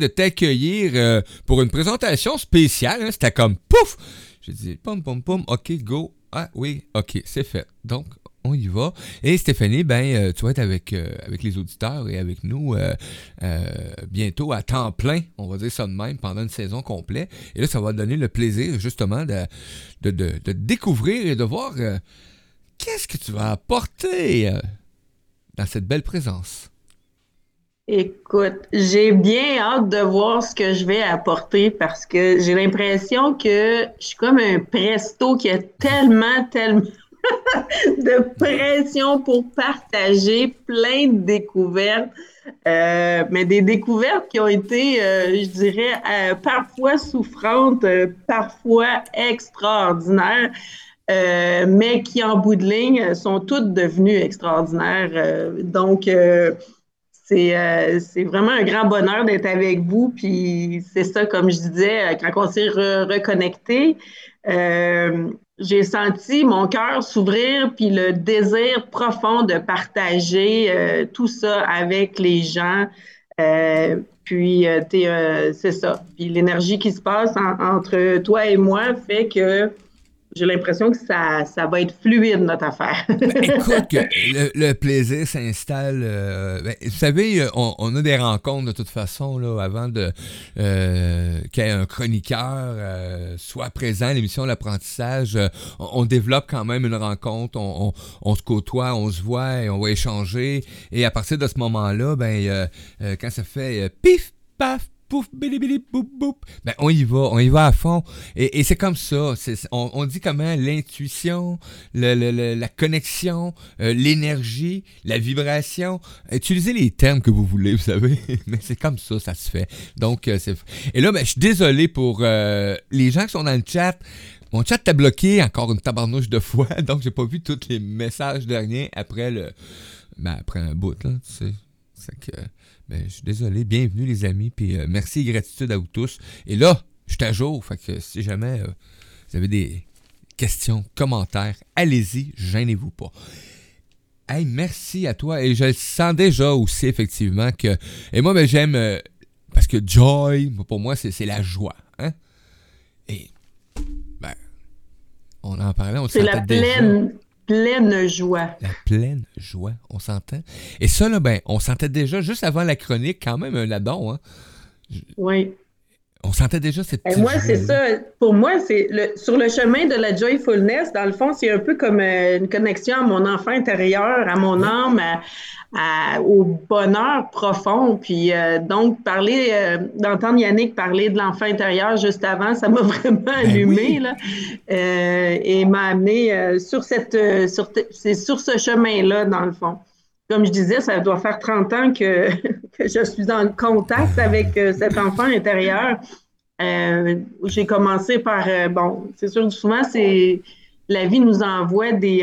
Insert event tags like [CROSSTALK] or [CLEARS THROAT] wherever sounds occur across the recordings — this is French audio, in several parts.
de t'accueillir euh, pour une présentation spéciale. Hein. C'était comme pouf! J'ai dit pom pom pom, ok, go. Ah oui, ok, c'est fait. Donc, on y va. Et Stéphanie, ben, euh, tu vas être avec, euh, avec les auditeurs et avec nous bientôt à temps plein, on va dire ça de même, pendant une saison complète. Et là, ça va donner le plaisir justement de, de, de découvrir et de voir qu'est-ce que tu vas apporter dans cette belle présence. Écoute, j'ai bien hâte de voir ce que je vais apporter parce que j'ai l'impression que je suis comme un presto qui a tellement, tellement [LAUGHS] de pression pour partager plein de découvertes, euh, mais des découvertes qui ont été, euh, je dirais, euh, parfois souffrantes, parfois extraordinaires. mais qui en bout de ligne sont toutes devenues extraordinaires. donc, euh, c'est vraiment un grand bonheur d'être avec vous. Puis c'est ça, comme je disais, euh, quand on s'est reconnecté, euh, j'ai senti mon cœur s'ouvrir, puis le désir profond de partager tout ça avec les gens. puis c'est ça. Puis l'énergie qui se passe entre toi et moi fait que j'ai l'impression que ça, ça, va être fluide, notre affaire. Ben, [LAUGHS] écoute, que le, plaisir s'installe. Euh, ben, vous savez, on, a des rencontres de toute façon, là, avant de euh, qu'il y ait un chroniqueur euh, soit présent à l'émission L'apprentissage. On, développe quand même une rencontre, on, on, se côtoie, on se voit et on va échanger. Et à partir de ce moment-là, ben, quand ça fait pif, paf, pouf, bili, bili, boum. Ben, on y va, on y va à fond. Et, c'est comme ça. On, dit comment l'intuition, la connexion, euh, l'énergie, la vibration. Utilisez les termes que vous voulez, vous savez. [LAUGHS] Mais c'est comme ça, ça se fait. Donc, euh, c'est. Et là, ben, je suis désolé pour euh, les gens qui sont dans le chat. Mon chat t'a bloqué encore une tabarnouche de fois, [LAUGHS] donc j'ai pas vu tous les messages derniers après le. Ben, après un bout, là, tu sais. Que. Ben, je suis désolé. Bienvenue, les amis. Puis euh, merci et gratitude à vous tous. Et là, je suis à jour. Fait que si jamais euh, vous avez des questions, commentaires, allez-y, gênez-vous pas. Hey, merci à toi. Et je le sens déjà aussi, effectivement, que. Et moi, ben, j'aime. Euh, parce que joy, pour moi, c'est la joie. Hein? Et. Ben. On en parlait, on C'est la pleine pleine joie. La pleine joie, on s'entend. Et ça, là, ben, on sentait déjà, juste avant la chronique, quand même un ladon. Hein? Oui. On sentait déjà cette Et Moi, c'est ça. Pour moi, c'est le, sur le chemin de la joyfulness, dans le fond, c'est un peu comme euh, une connexion à mon enfant intérieur, à mon âme, au bonheur profond. Puis euh, donc, parler, euh, d'entendre Yannick parler de l'enfant intérieur juste avant, ça m'a [LAUGHS] vraiment ben allumé là, et m'a amené sur cette, sur, c'est sur ce chemin-là, dans le fond comme je disais, ça doit faire 30 ans [LAUGHS] que, je suis en contact avec euh, cet enfant intérieur. Euh, j'ai commencé par, euh, bon, c'est sûr, souvent, c'est la vie nous envoie des,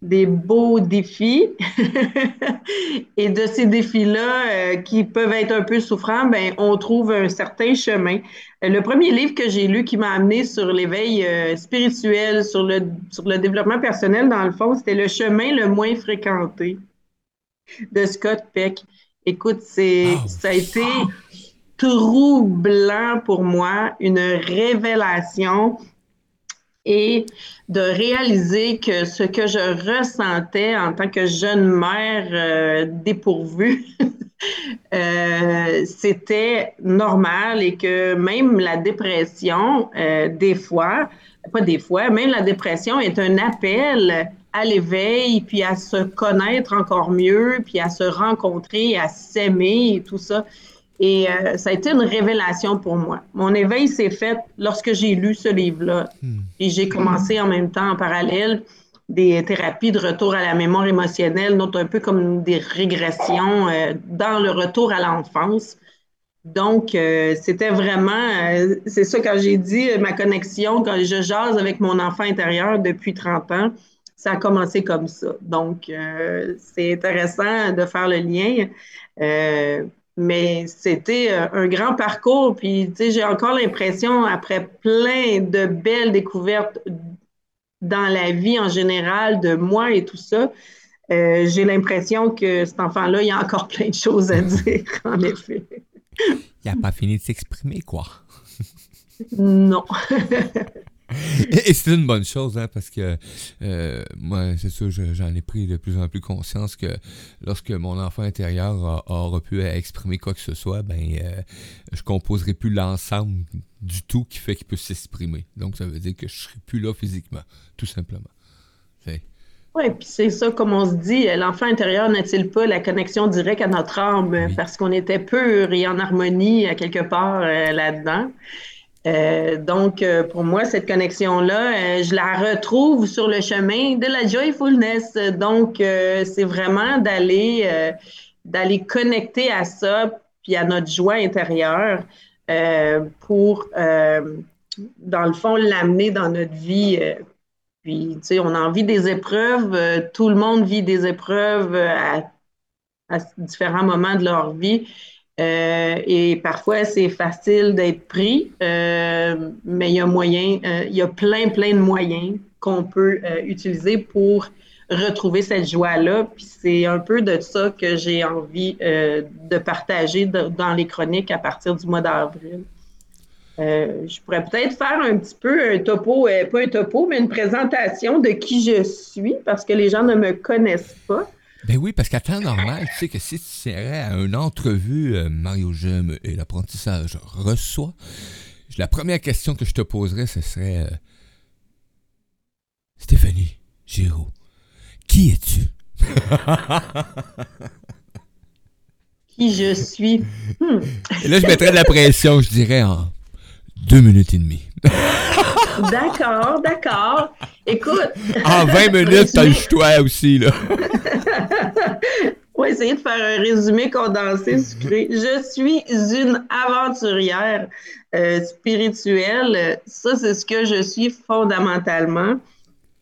des beaux défis. [LAUGHS] et de ces défis-là, euh, qui peuvent être un peu souffrants, ben, on trouve un certain chemin. Euh, le premier livre que j'ai lu qui m'a amené sur l'éveil euh, spirituel, sur le, sur le développement personnel, dans le fond, c'était Le chemin le moins fréquenté de Scott Peck. Écoute, c'est, ça a été troublant pour moi, une révélation et de réaliser que ce que je ressentais en tant que jeune mère euh, dépourvue, [LAUGHS] euh, c'était normal et que même la dépression, euh, des fois, pas des fois, même la dépression est un appel à l'éveil, puis à se connaître encore mieux, puis à se rencontrer, à s'aimer et tout ça. Et euh, ça a été une révélation pour moi. Mon éveil s'est fait lorsque j'ai lu ce livre-là. Hmm. Et j'ai commencé en même temps, en parallèle, des thérapies de retour à la mémoire émotionnelle, donc un peu comme des régressions euh, dans le retour à l'enfance. Donc, euh, c'était vraiment, c'est ça quand j'ai dit ma connexion, quand je jase avec mon enfant intérieur depuis 30 ans, ça a commencé comme ça. Donc, c'est intéressant de faire le lien. Mais c'était euh, un grand parcours. Puis, tu sais, j'ai encore l'impression, après plein de belles découvertes dans la vie en général, de moi et tout ça, euh, j'ai l'impression que cet enfant-là, il y a encore [LAUGHS] plein de choses à dire, en [LAUGHS] effet. il n'a pas fini de s'exprimer, quoi. non. [LAUGHS] Et c'est une bonne chose, hein, parce que euh, moi, c'est sûr, j'en ai pris de plus en plus conscience que lorsque mon enfant intérieur aura pu exprimer quoi que ce soit, ben, euh, je composerai plus l'ensemble du tout qui fait qu'il peut s'exprimer. Donc, ça veut dire que je serai plus là physiquement, tout simplement. Oui, puis c'est ça, comme on se dit, l'enfant intérieur n'a-t-il pas la connexion directe à notre âme? Parce qu'on était pur et en harmonie à quelque part euh, là-dedans. Euh, donc, euh, pour moi, cette connexion-là, euh, je la retrouve sur le chemin de la joyfulness. Donc, c'est vraiment d'aller d'aller connecter à ça, puis à notre joie intérieure pour, dans le fond, l'amener dans notre vie. puis, tu sais, on en vit des épreuves. tout le monde vit des épreuves à, à différents moments de leur vie. Euh, et parfois, c'est facile d'être pris, euh, mais il y a moyen, euh, il y a plein, plein de moyens qu'on peut utiliser pour retrouver cette joie-là. Puis c'est un peu de ça que j'ai envie de partager dans les chroniques à partir du mois d'avril. je pourrais peut-être faire un petit peu un topo, pas un topo, mais une présentation de qui je suis parce que les gens ne me connaissent pas. Ben oui, parce qu'à temps normal, tu sais que si tu serais à une entrevue euh, Mario J'aime et l'apprentissage reçoit, la première question que je te poserais, ce serait euh, Stéphanie Giraud, qui es-tu? qui je suis? Hmm. Et là, je mettrais de la pression, je dirais en deux minutes et demie. [LAUGHS] D'accord, d'accord. Écoute. En 20 minutes, t'as le choix aussi, là. On va essayer de faire un résumé condensé sucré. Je suis une aventurière euh, spirituelle. Ça, c'est ce que je suis fondamentalement.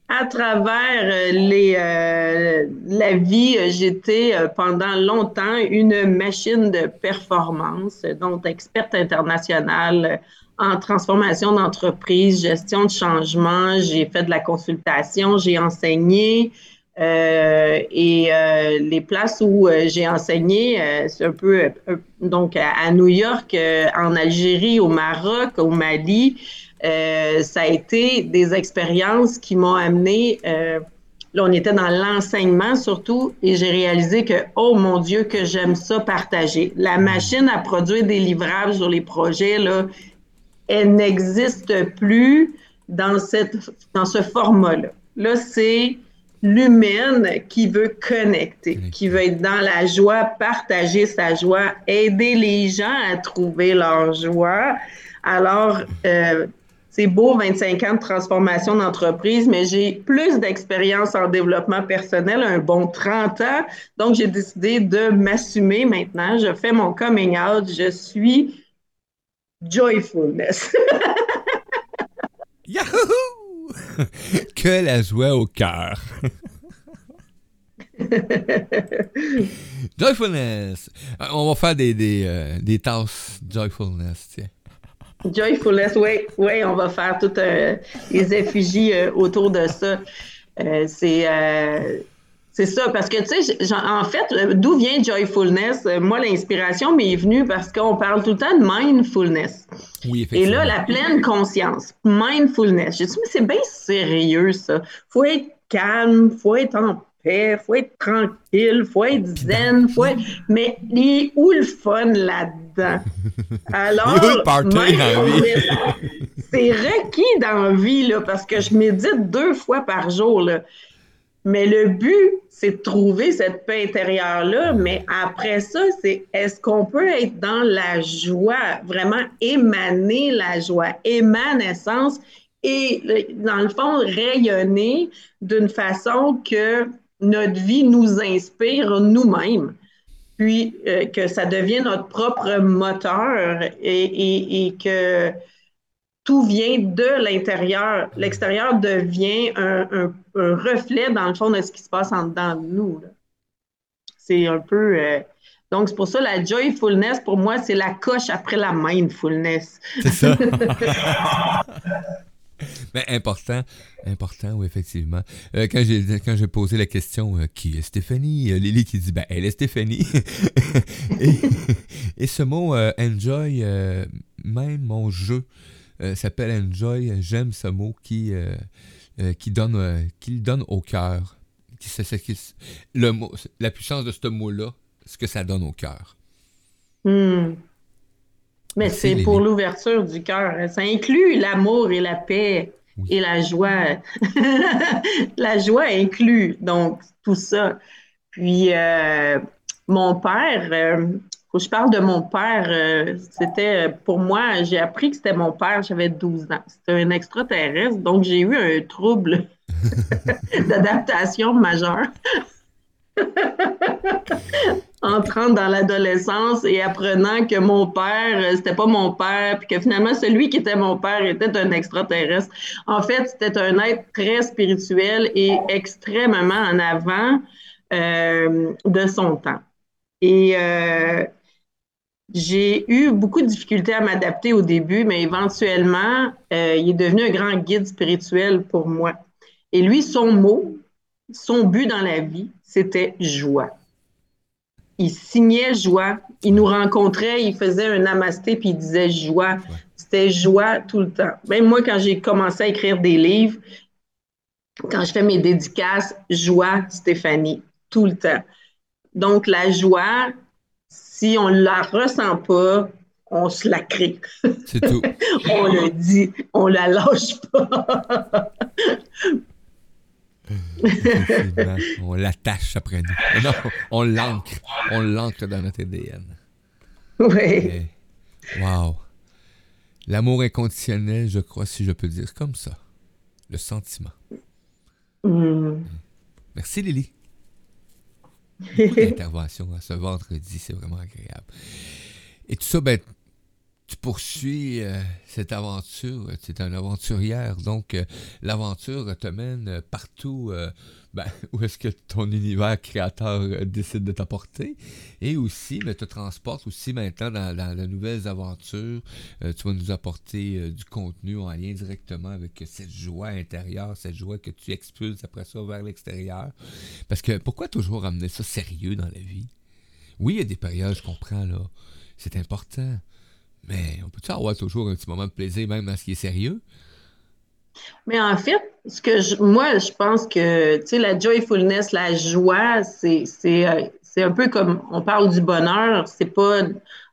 À travers euh, les, euh, la vie, j'étais pendant longtemps une machine de performance, donc experte internationale en transformation d'entreprise, gestion de changement, j'ai fait de la consultation, j'ai enseigné. Euh, et euh, les places où euh, j'ai enseigné, c'est un peu donc à, New York, en Algérie, au Maroc, au Mali, ça a été des expériences qui m'ont amené. là, on était dans l'enseignement surtout, et j'ai réalisé que, oh mon Dieu, que j'aime ça partager. La machine à produire des livrables sur les projets, là, elle n'existe plus dans, cette, dans ce format-là. Là, c'est l'humaine qui veut connecter, qui veut être dans la joie, partager sa joie, aider les gens à trouver leur joie. Alors, euh, c'est beau, 25 ans de transformation d'entreprise, mais j'ai plus d'expérience en développement personnel, un bon 30 ans. Donc, j'ai décidé de m'assumer maintenant. Je fais mon coming out. Je suis joyfulness. [LAUGHS] Yahoo! que la joie au cœur. [LAUGHS] joyfulness. Euh, on va faire des, des, euh, des tasses joyfulness, tiens. Joyfulness, oui, oui, on va faire toutes euh, les effigies autour de ça. c'est c'est ça, parce que, tu sais, en fait, d'où vient joyfulness? Moi, l'inspiration m'est venue parce qu'on parle tout le temps de mindfulness. Oui, effectivement. Et là, la pleine conscience, mindfulness. J'ai dit, mais c'est bien sérieux, ça. Faut être calme, faut être en paix, faut être tranquille, faut être zen, faut être... Mais il où le fun là-dedans? [LAUGHS] Alors, c'est requis dans la vie, là, parce que je médite deux fois par jour, là. Mais le but, c'est de trouver cette paix intérieure-là. Mais après ça, c'est est-ce qu'on peut être dans la joie, vraiment émaner la joie, émanescence et, dans le fond, rayonner d'une façon que notre vie nous inspire nous-mêmes puis euh, que ça devienne notre propre moteur et que tout vient de l'intérieur. L'extérieur devient un, reflet, dans le fond, de ce qui se passe en dedans de nous. C'est un peu. Euh, donc, c'est pour ça, la joyfulness, pour moi, c'est la coche après la mindfulness. C'est ça. [LAUGHS] [LAUGHS] Mais important, important, oui, effectivement. Euh, quand j'ai quand j'ai posé la question euh, qui est Stéphanie, euh, Lily qui dit ben elle est Stéphanie. [LAUGHS] et, ce mot enjoy, même mon jeu s'appelle enjoy. J'aime ce mot qui qui donne qui donne au cœur. le mot, la puissance de ce mot-là, ce que ça donne au cœur. Hmm. Mais c'est pour l'ouverture du cœur. Ça inclut l'amour et la paix et la joie. [LAUGHS] la joie inclut donc tout ça. Puis euh, mon père, euh, je parle de mon père, euh, c'était pour moi, j'ai appris que c'était mon père, j'avais 12 ans. C'était un extraterrestre, donc j'ai eu un trouble [LAUGHS] d'adaptation majeur. [LAUGHS] entrant dans l'adolescence et apprenant que mon père, euh, c'était pas mon père, puis que finalement celui qui était mon père était un extraterrestre. En fait, c'était un être très spirituel et extrêmement en avant euh, de son temps. Et euh, j'ai eu beaucoup de difficultés à m'adapter au début, mais éventuellement, il est devenu un grand guide spirituel pour moi. Et lui, son mot, son but dans la vie, c'était joie il signait joie. Il nous rencontrait, il faisait un namasté, puis il disait joie. C'était joie tout le temps. Même moi, quand j'ai commencé à écrire des livres, quand je fais mes dédicaces, joie, Stéphanie, tout le temps. Donc, la joie, si on ne la ressent pas, on se la crée. C'est tout. [LAUGHS] on le dit, on la lâche pas. on l'attache après nous. Non, on l'ancre. On l'ancre dans notre ADN. Oui. Wow. L'amour inconditionnel, je crois, si je peux dire comme ça. Le sentiment. Mm. Merci, Lily. L'intervention [LAUGHS] ce vendredi, c'est vraiment agréable. Et tout ça, ben, tu poursuis euh, cette aventure. Tu es un aventurière, donc euh, l'aventure te mène euh, partout ben, [LAUGHS] où est-ce que ton univers créateur décide de t'apporter? Et aussi, mais te transporte aussi maintenant dans, de nouvelles aventures. tu vas nous apporter du contenu en lien directement avec cette joie intérieure, cette joie que tu expulses après ça vers l'extérieur. Parce que pourquoi toujours amener ça sérieux dans la vie? Oui, il y a des périodes, je comprends, là. C'est important. Mais on peut avoir toujours un petit moment de plaisir, même à ce qui est sérieux? Mais en fait, ce que moi, je pense que, tu sais, la joyfulness, la joie, c'est euh, un peu comme on parle du bonheur. C'est pas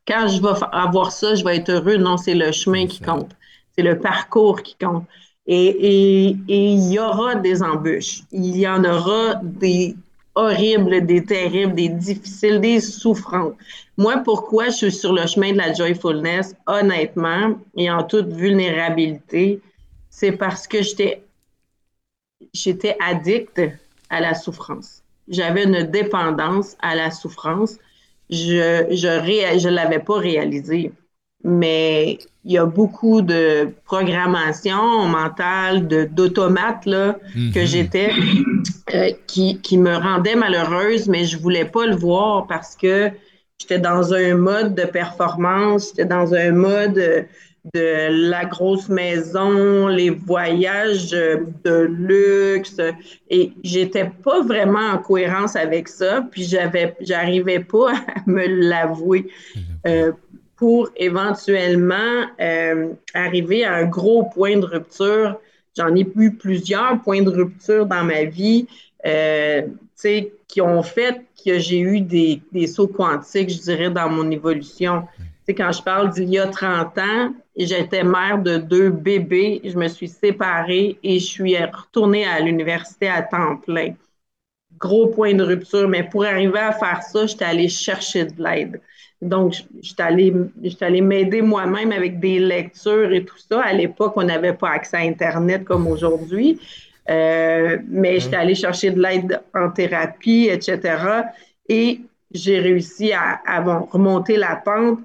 quand je vais avoir ça, je vais être heureux. Non, c'est le chemin qui compte. C'est le parcours qui compte. Et, et, il y aura des embûches. Il y en aura des horribles, des terribles, des difficiles, des souffrances. Moi, pourquoi je suis sur le chemin de la joyfulness, honnêtement, et en toute vulnérabilité, c'est parce que j'étais, j'étais addict à la souffrance. J'avais une dépendance à la souffrance. Je je, je l'avais pas réalisé. Mais il y a beaucoup de programmation mentale, d'automates là, que mhm. j'étais, euh, qui, qui me rendait malheureuse, mais je voulais pas le voir parce que J'étais dans un mode de performance, j'étais dans un mode de la grosse maison, les voyages de luxe, et j'étais pas vraiment en cohérence avec ça, puis j'avais, j'arrivais pas [LAUGHS] à me l'avouer. Euh, pour éventuellement euh, arriver à un gros point de rupture. J'en ai eu plusieurs points de rupture dans ma vie. Euh, qui ont fait que j'ai eu des, des, sauts quantiques, je dirais, dans mon évolution. Sais, quand je parle d'il y a 30 ans, j'étais mère de deux bébés, je me suis séparée et je suis retournée à l'université à temps plein. Gros point de rupture, mais pour arriver à faire ça, j'étais allée chercher de l'aide. Donc, j'étais allée, allée m'aider moi-même avec des lectures et tout ça. À l'époque, on n'avait pas accès à Internet comme aujourd'hui. Euh, mais j'étais allée chercher de l'aide en thérapie, etc. Et j'ai réussi à, remonter la pente.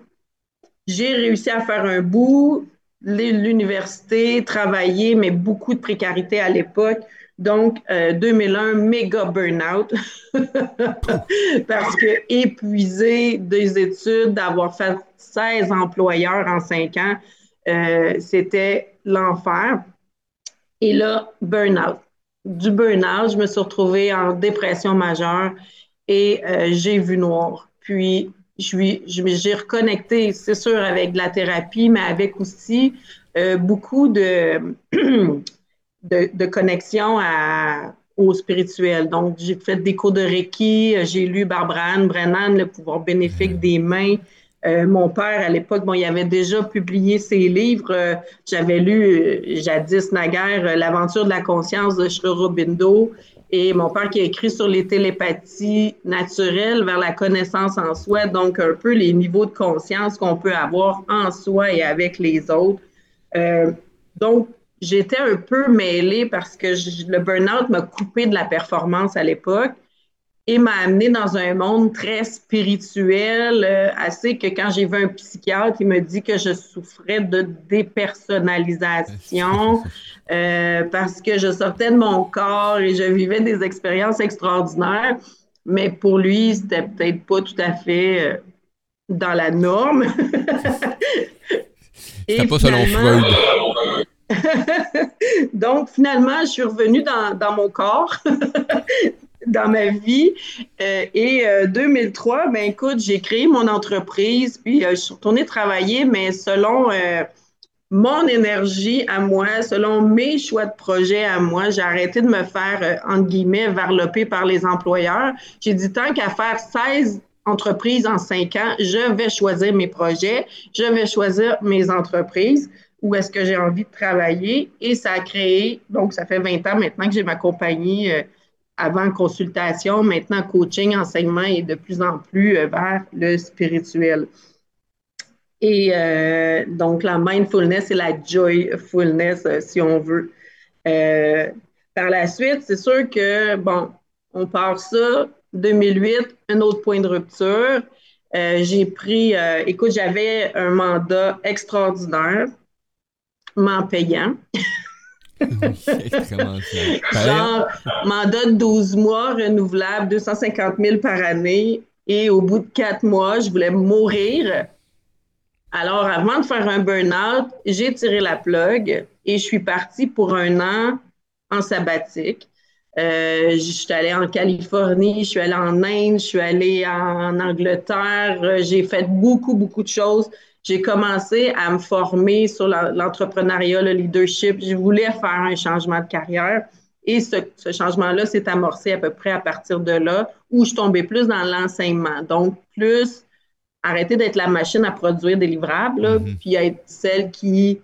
J'ai réussi à faire un bout, l'université, travailler, mais beaucoup de précarité à l'époque. Donc, 2001, euh, méga burn-out. [LAUGHS] Parce que épuisé des études, d'avoir fait 16 employeurs en 5 ans, euh, c'était l'enfer. Et là, burn-out. Du burn-out, je me suis retrouvée en dépression majeure et euh, j'ai vu noir. Puis, j'ai reconnecté, c'est sûr, avec de la thérapie, mais avec aussi euh, beaucoup de, [CLEARS THROAT] de, de, connexion à, au spirituel. Donc, j'ai fait des cours de Reiki, j'ai lu Barbara Anne Brennan, Le pouvoir bénéfique mm-hmm. des mains. Euh, mon père, à l'époque, bon, il avait déjà publié ses livres. Euh, j'avais lu euh, jadis naguère L'aventure de la conscience de Sri Et mon père qui a écrit sur les télépathies naturelles vers la connaissance en soi, donc un peu les niveaux de conscience qu'on peut avoir en soi et avec les autres. donc, j'étais un peu mêlée parce que le burn-out m'a coupé de la performance à l'époque et m'a amené dans un monde très spirituel, euh, assez que quand j'ai vu un psychiatre, il me dit que je souffrais de dépersonnalisation euh, parce que je sortais de mon corps et je vivais des expériences extraordinaires, mais pour lui, c'était peut-être pas tout à fait euh, dans la norme. [LAUGHS] C'était pas selon Freud. [LAUGHS] Donc, finalement, je suis revenue dans, dans mon corps [LAUGHS] dans ma vie. Euh, et 2003, euh, ben écoute, j'ai créé mon entreprise, puis euh, je suis retournée travailler, mais selon mon énergie à moi, selon mes choix de projet à moi, j'ai arrêté de me faire, entre guillemets, varloper par les employeurs. J'ai dit, tant qu'à faire 16 entreprises en 5 ans, je vais choisir mes projets, je vais choisir mes entreprises où est-ce que j'ai envie de travailler. Et ça a créé, donc ça fait 20 ans maintenant que j'ai ma compagnie avant consultation, maintenant coaching, enseignement et de plus en plus euh, vers le spirituel. Et euh, donc la mindfulness et la joyfulness, euh, si on veut. par la suite, c'est sûr que, bon, on part ça, 2008, un autre point de rupture. j'ai pris, écoute, j'avais un mandat extraordinaire, m'en payant. [LAUGHS] Genre, mandat de 12 mois, renouvelable, 250 000 par année. Et au bout de quatre mois, je voulais mourir. Alors, avant de faire un burn-out, j'ai tiré la plug et je suis partie pour un an en sabbatique. Euh, je suis allée en Californie, je suis allée en Inde, je suis allée en Angleterre. J'ai fait beaucoup, beaucoup de choses j'ai commencé à me former sur l'entrepreneuriat, le leadership. Je voulais faire un changement de carrière. Et ce, changement-là s'est amorcé à peu près à partir de là, où je tombais plus dans l'enseignement. Donc, plus arrêter d'être la machine à produire des livrables, mm-hmm. puis être celle qui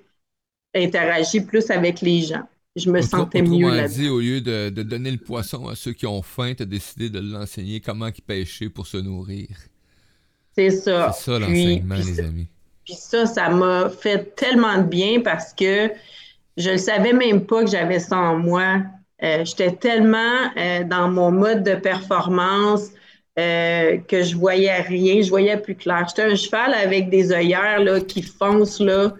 interagit plus avec les gens. Je me sentais mieux là dit, au lieu de, donner le poisson à ceux qui ont faim, tu as décidé de l'enseigner comment ils pêcher pour se nourrir. C'est ça. C'est ça l'enseignement, les amis. Puis ça, ça m'a fait tellement de bien parce que je ne savais même pas que j'avais ça en moi. Euh, j'étais tellement euh, dans mon mode de performance euh, que je voyais rien, je voyais plus clair. J'étais un cheval avec des œillères là, qui foncent, là,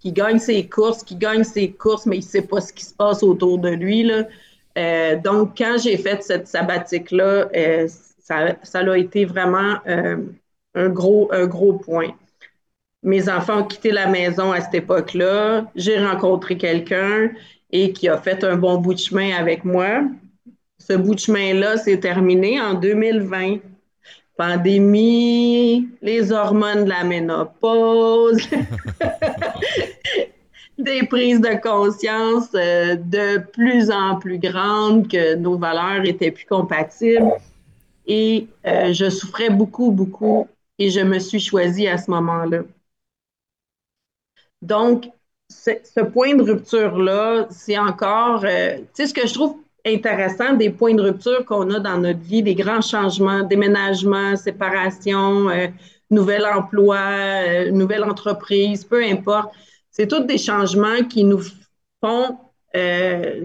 qui gagne ses courses, qui gagne ses courses, mais il ne sait pas ce qui se passe autour de lui. Là. donc, quand j'ai fait cette sabbatique-là, ça, ça a été vraiment un, gros, un gros point. Mes enfants ont quitté la maison à cette époque-là. J'ai rencontré quelqu'un et qui a fait un bon bout de chemin avec moi. Ce bout de chemin-là s'est terminé en 2020. Pandémie, les hormones de la ménopause, [LAUGHS] des prises de conscience euh, de plus en plus grandes que nos valeurs étaient plus compatibles. Et euh, je souffrais beaucoup, beaucoup et je me suis choisie à ce moment-là. Donc, ce point de rupture-là, c'est encore, euh, tu sais, ce que je trouve intéressant des points de rupture qu'on a dans notre vie, des grands changements, déménagement, séparation, euh, nouvel emploi, euh, nouvelle entreprise, peu importe. C'est tous des changements qui nous font,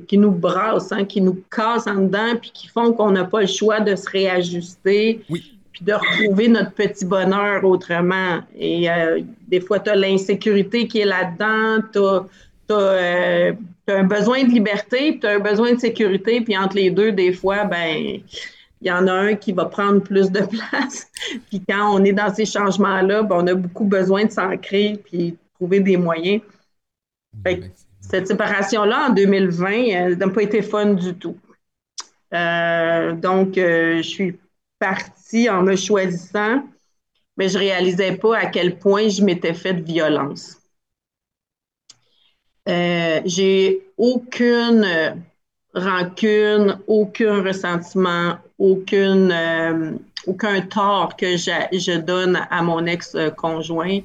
qui nous brassent, hein, qui nous cassent en dedans, puis qui font qu'on n'a pas le choix de se réajuster. Oui puis de retrouver notre petit bonheur autrement. Et euh, des fois, tu as l'insécurité qui est là-dedans, tu as, euh, un besoin de liberté, tu as un besoin de sécurité, puis entre les deux, des fois, ben il y en a un qui va prendre plus de [LAUGHS] place. puis quand on est dans ces changements-là, ben, on a beaucoup besoin de s'ancrer puis trouver des moyens. Cette séparation-là, en 2020, n'a pas été fun du tout. donc, je suis partie en me choisissant, mais je réalisais pas à quel point je m'étais fait de violence. j'ai aucune rancune, aucun ressentiment, aucune, euh, aucun tort que je, donne à mon ex-conjoint.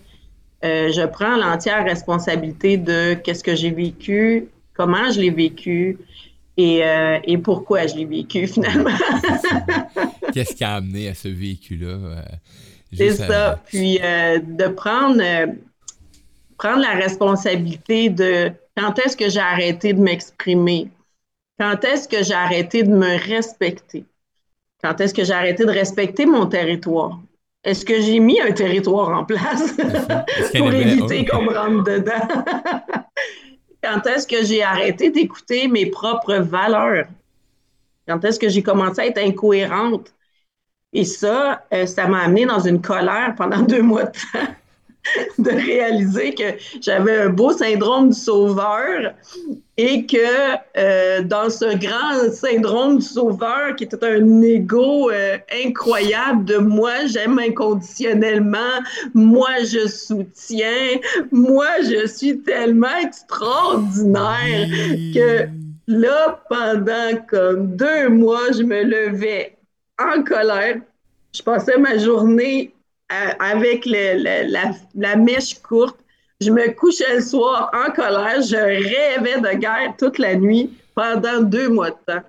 Euh, je prends l'entière responsabilité de qu'est-ce que j'ai vécu, comment je l'ai vécu et, euh, et, pourquoi je l'ai vécu finalement? [LAUGHS] qu'est-ce qui a amené à ce véhicule-là? C'est ça. Puis de prendre, prendre la responsabilité de quand est-ce que j'ai arrêté de m'exprimer, quand est-ce que j'ai arrêté de me respecter? Quand est-ce que j'ai arrêté de respecter mon territoire? Est-ce que j'ai mis un territoire en place [LAUGHS] pour éviter qu'on me rentre dedans? [LAUGHS] Quand est-ce que j'ai arrêté d'écouter mes propres valeurs? Quand est-ce que j'ai commencé à être incohérente? Et ça, euh, ça m'a amené dans une colère pendant [LAUGHS] deux mois de temps. [LAUGHS] de réaliser que j'avais un beau syndrome du sauveur et que euh, dans ce grand syndrome du sauveur, qui était un ego euh, incroyable de moi, j'aime inconditionnellement, moi je soutiens, moi je suis tellement extraordinaire que là, pendant comme deux mois, je me levais en colère. Je passais ma journée avec la, mèche courte. Je me couchais le soir en colère. Je rêvais de guerre toute la nuit pendant deux mois de temps.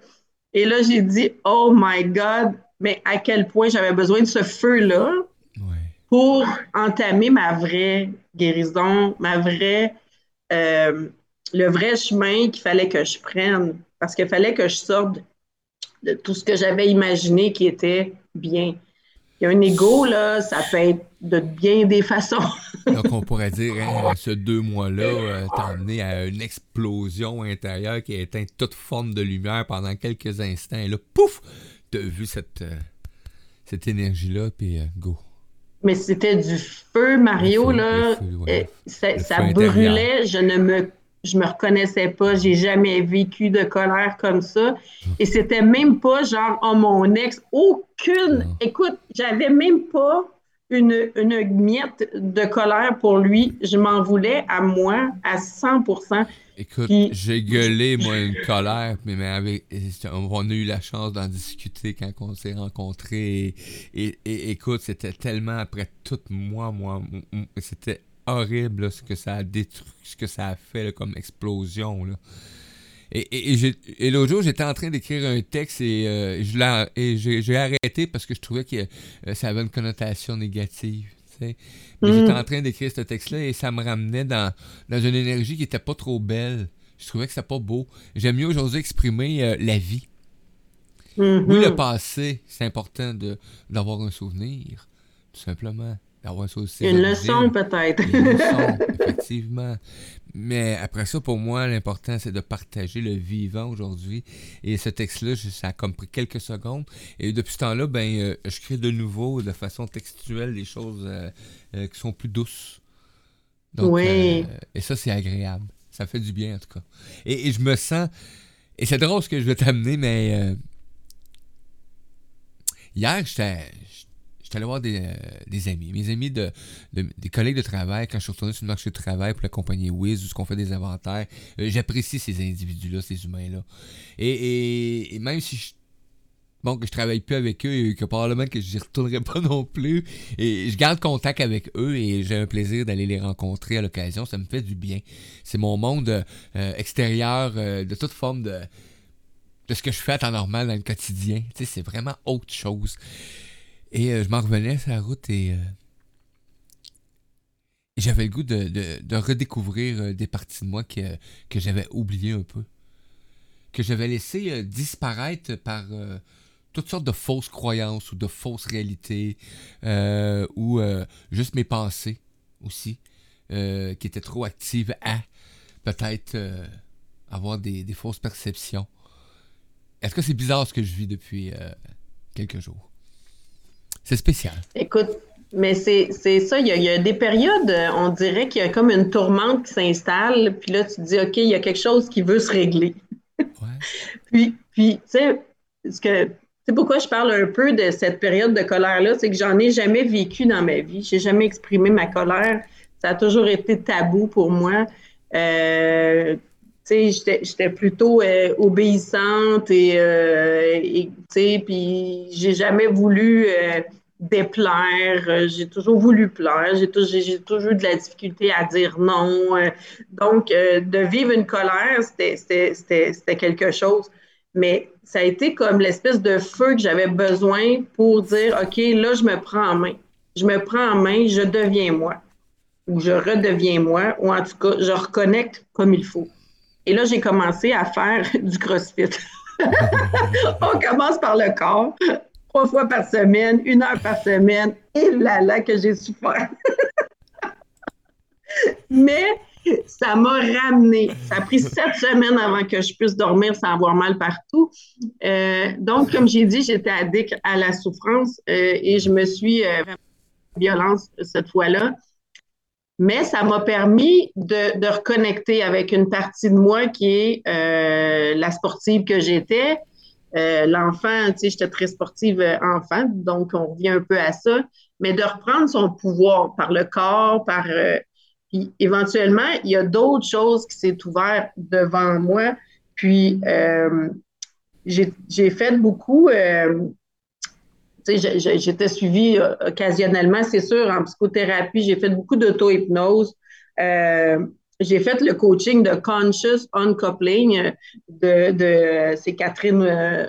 Et là, j'ai dit, oh my God, mais à quel point j'avais besoin de ce feu-là pour entamer ma vraie guérison, ma vraie, euh, le vrai chemin qu'il fallait que je prenne. Parce qu'il fallait que je sorte de tout ce que j'avais imaginé qui était bien. Il y a un ego, là, ça peut être de bien des façons. [LAUGHS] Donc, on pourrait dire, hein, ce deux mois-là euh, t'a amené à une explosion intérieure qui a éteint toute forme de lumière pendant quelques instants. Et là, pouf, t'as vu cette, euh, cette énergie-là, puis euh, go. Mais c'était du feu, Mario, là. ça, ça brûlait. Je ne me je me reconnaissais pas, j'ai jamais vécu de colère comme ça. Et c'était même pas genre, oh mon ex, aucune. Écoute, j'avais même pas une, une, miette de colère pour lui. Je m'en voulais à moi à 100% Écoute, j'ai gueulé, moi, une colère, mais, avec, on a eu la chance d'en discuter quand on s'est rencontrés. Et, et, écoute, c'était tellement après tout moi, moi, c'était horrible ce que ça a détruit, ce que ça a fait comme explosion. Là. Et, et, et l'autre jour, j'étais en train d'écrire un texte et, euh, j'ai arrêté parce que je trouvais que euh, ça avait une connotation négative. Mais j'étais mm. en train d'écrire ce texte-là et ça me ramenait dans, dans une énergie qui n'était pas trop belle. Je trouvais que c'était pas beau. J'aime mieux aujourd'hui exprimer euh, la vie. Mm-hmm. Oui, le passé, c'est important d'avoir un souvenir, tout simplement. Une leçon peut-être. Une leçon, [LAUGHS] effectivement. Mais après ça, pour moi, l'important, c'est de partager le vivant aujourd'hui. Et ce texte-là, ça a comme pris quelques secondes. Et depuis ce temps-là, ben, euh, je crée de nouveau, de façon textuelle, des choses euh, euh, qui sont plus douces. oui. et ça, c'est agréable. Ça fait du bien, en tout cas. Et, et je me sens... Et c'est drôle ce que je vais t'amener, mais... hier, j'étais J'étais allé voir des, euh, amis. Mes amis, de, des collègues de travail, quand je suis retourné sur le marché de travail pour la compagnie Wiz, où ce qu'on fait des inventaires, euh, j'apprécie ces individus-là, ces humains-là. Et, même si je bon, que je travaille plus avec eux et que probablement que je n'y retournerai pas non plus. Et je garde contact avec eux et j'ai un plaisir d'aller les rencontrer à l'occasion. Ça me fait du bien. C'est mon monde euh, extérieur de toute forme de, de ce que je fais à temps normal dans le quotidien. Tu sais, c'est vraiment autre chose. Et euh, je m'en revenais sur la route et, euh, j'avais le goût de, redécouvrir euh, des parties de moi que, que j'avais oubliées un peu. Que j'avais laissé disparaître par toutes sortes de fausses croyances ou de fausses réalités ou juste mes pensées aussi qui étaient trop actives à peut-être avoir des, des, fausses perceptions. Est-ce que c'est bizarre ce que je vis depuis quelques jours? C'est spécial. Écoute, Mais c'est ça, il y, a, des périodes, on dirait qu'il y a comme une tourmente qui s'installe, puis là, tu te dis, OK, il y a quelque chose qui veut se régler. [LAUGHS] puis, puis tu sais, ce que c'est pourquoi je parle un peu de cette période de colère-là, c'est que j'en ai jamais vécu dans ma vie. J'ai jamais exprimé ma colère. Ça a toujours été tabou pour moi. Euh, j'étais plutôt euh, obéissante et, euh, tu sais, puis j'ai jamais voulu euh, déplaire. J'ai toujours voulu plaire. J'ai toujours, eu de la difficulté à dire non. donc, de vivre une colère, c'était quelque chose. Mais ça a été comme l'espèce de feu que j'avais besoin pour dire, OK, là, je me prends en main. Je me prends en main, je deviens moi. Ou je redeviens moi, ou en tout cas, je reconnecte comme il faut. Et là, j'ai commencé à faire [LAUGHS] du CrossFit. [LAUGHS] On commence par le corps, trois fois par semaine, une heure par semaine. Et là, là, que j'ai souffert. [LAUGHS] Mais ça m'a ramené. Ça a pris sept semaines avant que je puisse dormir sans avoir mal partout. Euh, donc, comme j'ai dit, j'étais addict à la souffrance euh, et je me suis euh, violence cette fois-là. Mais ça m'a permis de, reconnecter avec une partie de moi qui est euh, la sportive que j'étais. L'enfant, tu sais, j'étais très sportive enfant, donc on revient un peu à ça. Mais de reprendre son pouvoir par le corps, par puis éventuellement, il y a d'autres choses qui s'est ouvert devant moi. Puis euh, j'ai fait beaucoup. Euh, J'étais suivie euh, occasionnellement, c'est sûr, en psychothérapie. J'ai fait beaucoup d'auto-hypnose. Euh, j'ai fait le coaching de Conscious Uncoupling de, de c'est Catherine euh,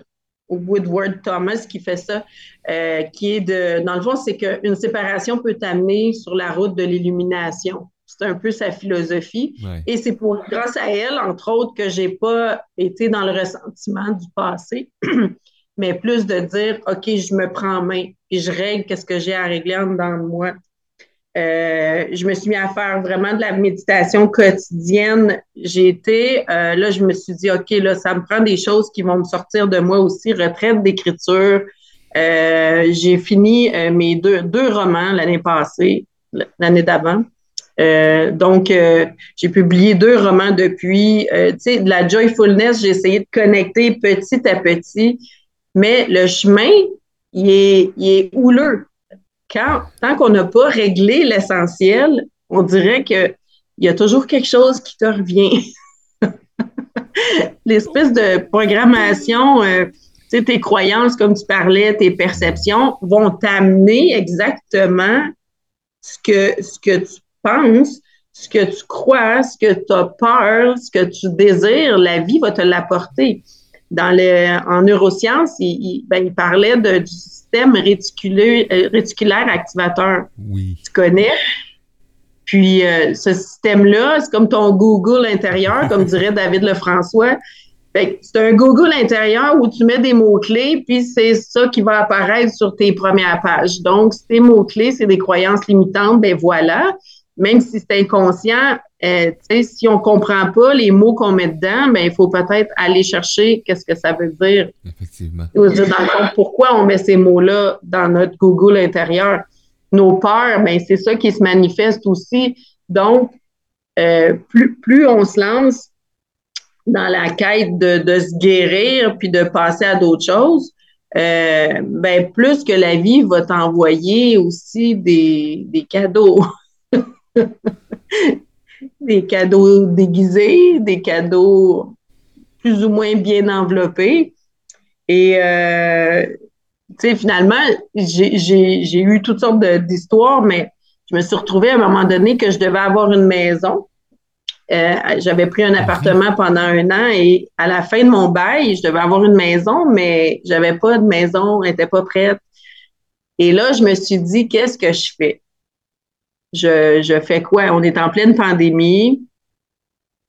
Woodward Thomas qui fait ça, qui est de, dans le fond, c'est qu'une séparation peut t'amener sur la route de l'illumination. C'est un peu sa philosophie. Et c'est pour grâce à elle, entre autres, que j'ai pas été dans le ressentiment du passé, [CLEARS THROAT] mais plus de dire OK, je me prends en main et je règle qu'est-ce que j'ai à régler en dedans de moi. Euh, je me suis mis à faire vraiment de la méditation quotidienne. J'ai été, euh, là, je me suis dit, OK, là, ça me prend des choses qui vont me sortir de moi aussi, retraite d'écriture. Euh, j'ai fini mes deux, deux romans l'année passée, l'année d'avant. Euh, donc, euh, j'ai publié deux romans depuis. Euh, tu sais, de la joyfulness, j'ai essayé de connecter petit à petit, mais le chemin, il est, il est houleux. Quand, tant qu'on n'a pas réglé l'essentiel, on dirait qu'il y a toujours quelque chose qui te revient. [LAUGHS] L'espèce de programmation, sais, tes croyances, comme tu parlais, tes perceptions vont t'amener exactement ce que, ce que tu penses, ce que tu crois, ce que tu as peur, ce que tu désires, la vie va te l'apporter. Dans le, en neurosciences, il, ben, parlait de, du système réticulaire, euh, réticulaire activateur. Oui. Tu connais? Puis euh, ce système-là, c'est comme ton Google intérieur, comme [LAUGHS] dirait David Lefrançois. C'est un Google intérieur où tu mets des mots-clés, puis c'est ça qui va apparaître sur tes premières pages. Donc, si tes mots-clés, c'est des croyances limitantes, ben voilà même si c'est inconscient, euh, si on comprend pas les mots qu'on met dedans, ben, il faut peut-être aller chercher qu'est-ce que ça veut dire. Effectivement. pourquoi on met ces mots-là dans notre Google intérieur? Nos peurs, ben, c'est ça qui se manifeste aussi. Donc, euh, plus, plus on se lance dans la quête de, de se guérir puis de passer à d'autres choses, euh, ben, plus que la vie va t'envoyer aussi des, des cadeaux. [LAUGHS] des cadeaux déguisés, des cadeaux plus ou moins bien enveloppés. Et, euh, tu sais, finalement, j'ai eu toutes sortes d'histoires, mais je me suis retrouvée à un moment donné que je devais avoir une maison. Euh, j'avais pris un appartement pendant un an et à la fin de mon bail, je devais avoir une maison, mais j'avais pas de maison, elle n'était pas prête. Et là, je me suis dit, qu'est-ce que je fais? Je, je fais quoi? On est en pleine pandémie.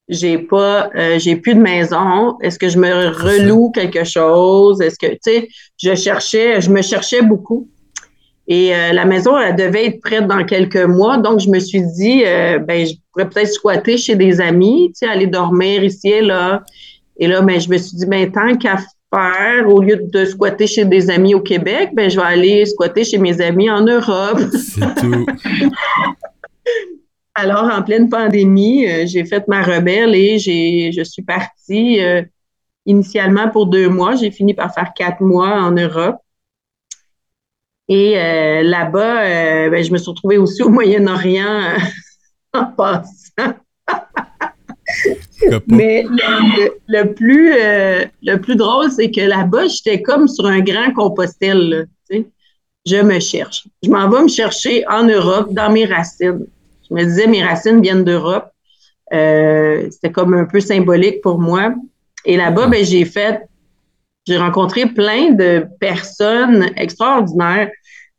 J'ai pas, euh, j'ai plus de maison. Est-ce que je me reloue quelque chose? Est-ce que, tu sais, je cherchais, je me cherchais beaucoup. Et euh, la maison, elle devait être prête dans quelques mois. Donc, je me suis dit, euh, ben, je pourrais peut-être squatter chez des amis, tu sais, aller dormir ici et là. Et là, ben, je me suis dit, ben, tant qu'à faire, au lieu de squatter chez des amis au Québec, ben, je vais aller squatter chez mes amis en Europe. [LAUGHS] C'est tout. Alors, en pleine pandémie, euh, j'ai fait ma rebelle et j'ai, je suis partie euh, initialement pour deux mois. J'ai fini par faire quatre mois en Europe. Et euh, là-bas, ben, je me suis retrouvée aussi au Moyen-Orient [LAUGHS] en passant. Mais le, plus, le plus drôle, c'est que là-bas, j'étais comme sur un grand compostel. je me cherche. Je m'en vais me chercher en Europe, dans mes racines. Je me disais, mes racines viennent d'Europe. Euh, c'était comme un peu symbolique pour moi. Et là-bas, ben, j'ai fait, j'ai rencontré plein de personnes extraordinaires.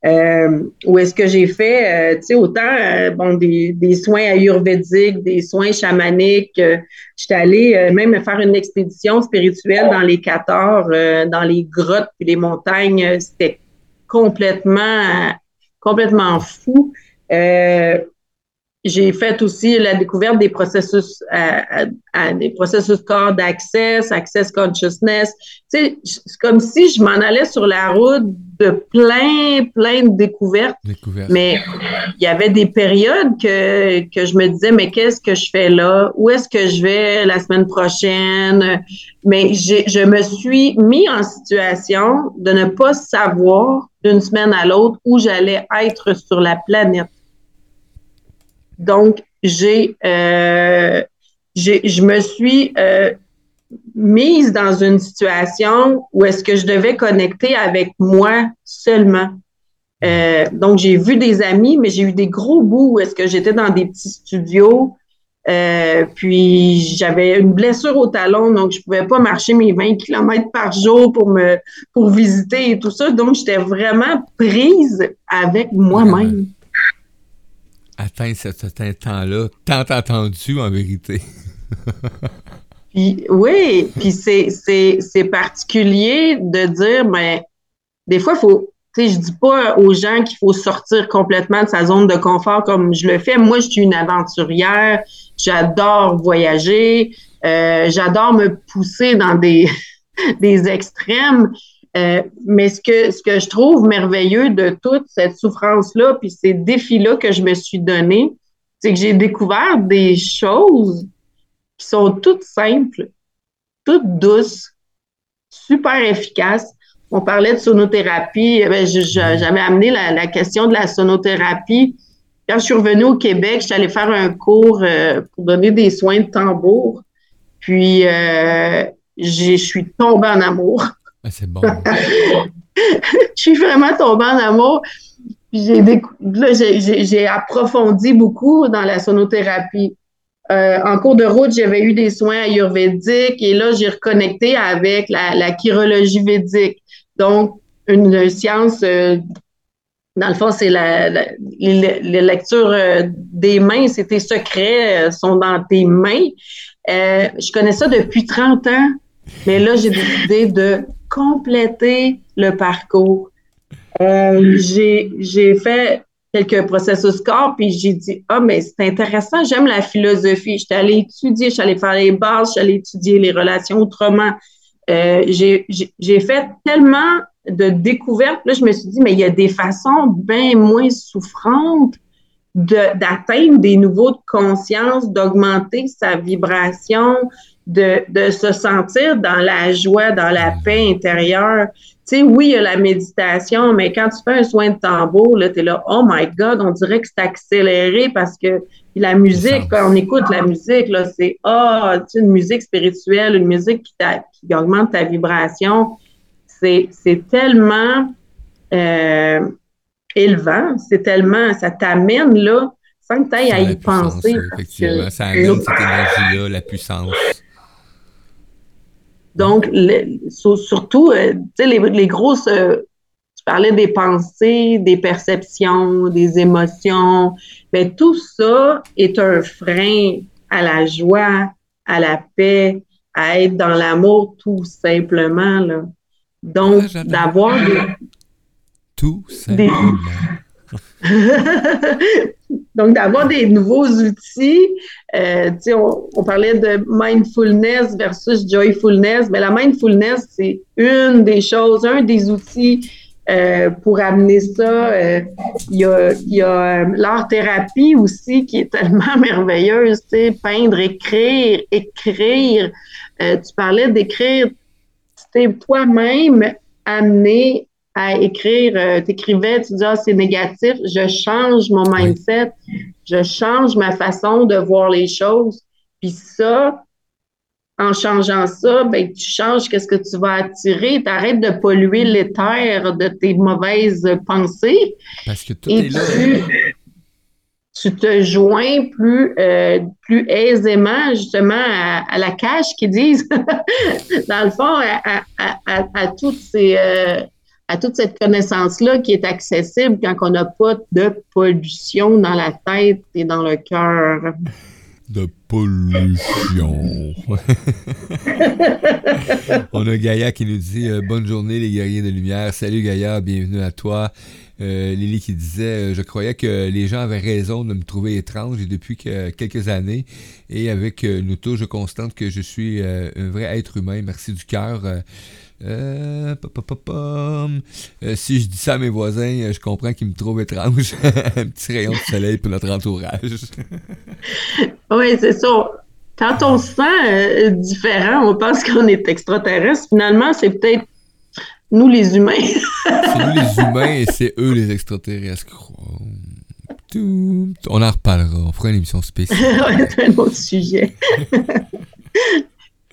Euh, où est-ce que j'ai fait, euh, tu sais, autant bon des, des, soins ayurvédiques, des soins chamaniques. J'étais allée même me faire une expédition spirituelle dans les Qatars, dans les grottes et les montagnes. C'était complètement, complètement fou. J'ai fait aussi la découverte des processus, euh, euh, des processus corps d'access, access consciousness. Tu sais, c'est comme si je m'en allais sur la route de plein, plein de découvertes. Mais il y avait des périodes que, que je me disais, mais qu'est-ce que je fais là? Où est-ce que je vais la semaine prochaine? Mais je me suis mis en situation de ne pas savoir d'une semaine à l'autre où j'allais être sur la planète. Donc, j'ai, euh, je me suis euh, mise dans une situation où est-ce que je devais connecter avec moi seulement. Euh, donc, j'ai vu des amis, mais j'ai eu des gros bouts où est-ce que j'étais dans des petits studios. puis j'avais une blessure au talon, donc je pouvais pas marcher mes 20 km par jour pour me pour visiter et tout ça. Donc j'étais vraiment prise avec moi-même atteint ce, certain temps-là, tant attendu en vérité. [LAUGHS] puis, oui, puis c'est particulier de dire, mais des fois, il faut. Tu sais, je dis pas aux gens qu'il faut sortir complètement de sa zone de confort comme je le fais. Moi, je suis une aventurière. J'adore voyager. Euh, j'adore me pousser dans des, [LAUGHS] des extrêmes. Euh, mais ce que, ce que je trouve merveilleux de toute cette souffrance-là, puis ces défis-là que je me suis donné, c'est que j'ai découvert des choses qui sont toutes simples, toutes douces, super efficaces. On parlait de sonothérapie. Eh ben, j'avais amené la, la, question de la sonothérapie. Quand je suis revenue au Québec, je suis allée faire un cours euh, pour donner des soins de tambour. Puis, euh, je suis tombée en amour ah, c'est bon. [LAUGHS] je suis vraiment tombée en amour. J'ai approfondi beaucoup dans la sonothérapie. Euh, en cours de route, j'avais eu des soins ayurvédiques et là, j'ai reconnecté avec la, chirologie védique. Donc, une, science, euh, dans le fond, c'est la, les, lectures euh, des mains, c'est tes secrets, sont dans tes mains. je connais ça depuis 30 ans, mais là, j'ai décidé de compléter le parcours. Euh, j'ai fait quelques processus corps, puis j'ai dit, ah, mais c'est intéressant, j'aime la philosophie. Je suis allée étudier, je suis allée faire les bases, allée étudier les relations autrement. Euh, j'ai fait tellement de découvertes. Là, je me suis dit, mais il y a des façons bien moins souffrantes d'atteindre des niveaux de conscience, d'augmenter sa vibration, de, de, se sentir dans la joie, dans la paix intérieure. Tu sais, oui, il y a la méditation, mais quand tu fais un soin de tambour, là, tu es là, oh my God, on dirait que c'est accéléré parce que la musique, quand on écoute la musique, là, c'est, ah, oh, tu une musique spirituelle, une musique qui, qui augmente ta vibration. C'est, c'est tellement euh, élevant, c'est tellement, ça t'amène là, sans que tu ailles à y penser. Effectivement, ça amène cette énergie-là, la puissance. Donc, surtout, euh, tu sais, les, les, grosses, euh, tu parlais des pensées, des perceptions, des émotions, mais tout ça est un frein à la joie, à la paix, à être dans l'amour tout simplement. Là. Donc, ah, d'avoir des... Tout simplement. [LAUGHS] [LAUGHS] Donc, d'avoir des nouveaux outils, euh, on, on, parlait de mindfulness versus joyfulness, mais la mindfulness, c'est une des choses, un des outils euh, pour amener ça. Euh, il y a, y a l'art-thérapie aussi qui est tellement [LAUGHS] merveilleuse, peindre, écrire, écrire. tu parlais d'écrire, toi-même amener à écrire, euh, t'écrivais, tu dis, ah, c'est négatif, je change mon mindset, je change ma façon de voir les choses. Puis ça, en changeant ça, ben, tu changes qu'est-ce que tu vas attirer. Tu arrêtes de polluer l'éther de tes mauvaises pensées. Parce que tout est là. Tu, te joins plus, euh, plus aisément, justement, à, la cache qu'ils disent, [LAUGHS] dans le fond, à, à toutes ces, euh, à toute cette connaissance-là qui est accessible quand on n'a pas de pollution dans la tête et dans le cœur. [LAUGHS] De pollution. [LAUGHS] on a Gaïa qui nous dit euh, Bonne journée, les guerriers de lumière. Salut Gaïa, bienvenue à toi. Euh, Lily qui disait euh, Je croyais que les gens avaient raison de me trouver étrange et depuis quelques années. Et avec nous tous, je constate que je suis un vrai être humain. Merci du cœur. Euh, euh, si je dis ça à mes voisins, euh, je comprends qu'ils me trouvent étrange. [LAUGHS] un petit rayon de soleil pour notre entourage. [LAUGHS] oui, c'est ça. Quand on se sent différent, on pense qu'on est extraterrestre. Finalement, c'est peut-être nous les humains. [LAUGHS] c'est nous les humains et c'est eux les extraterrestres. On en reparlera. On fera une émission spéciale. c'est un autre sujet.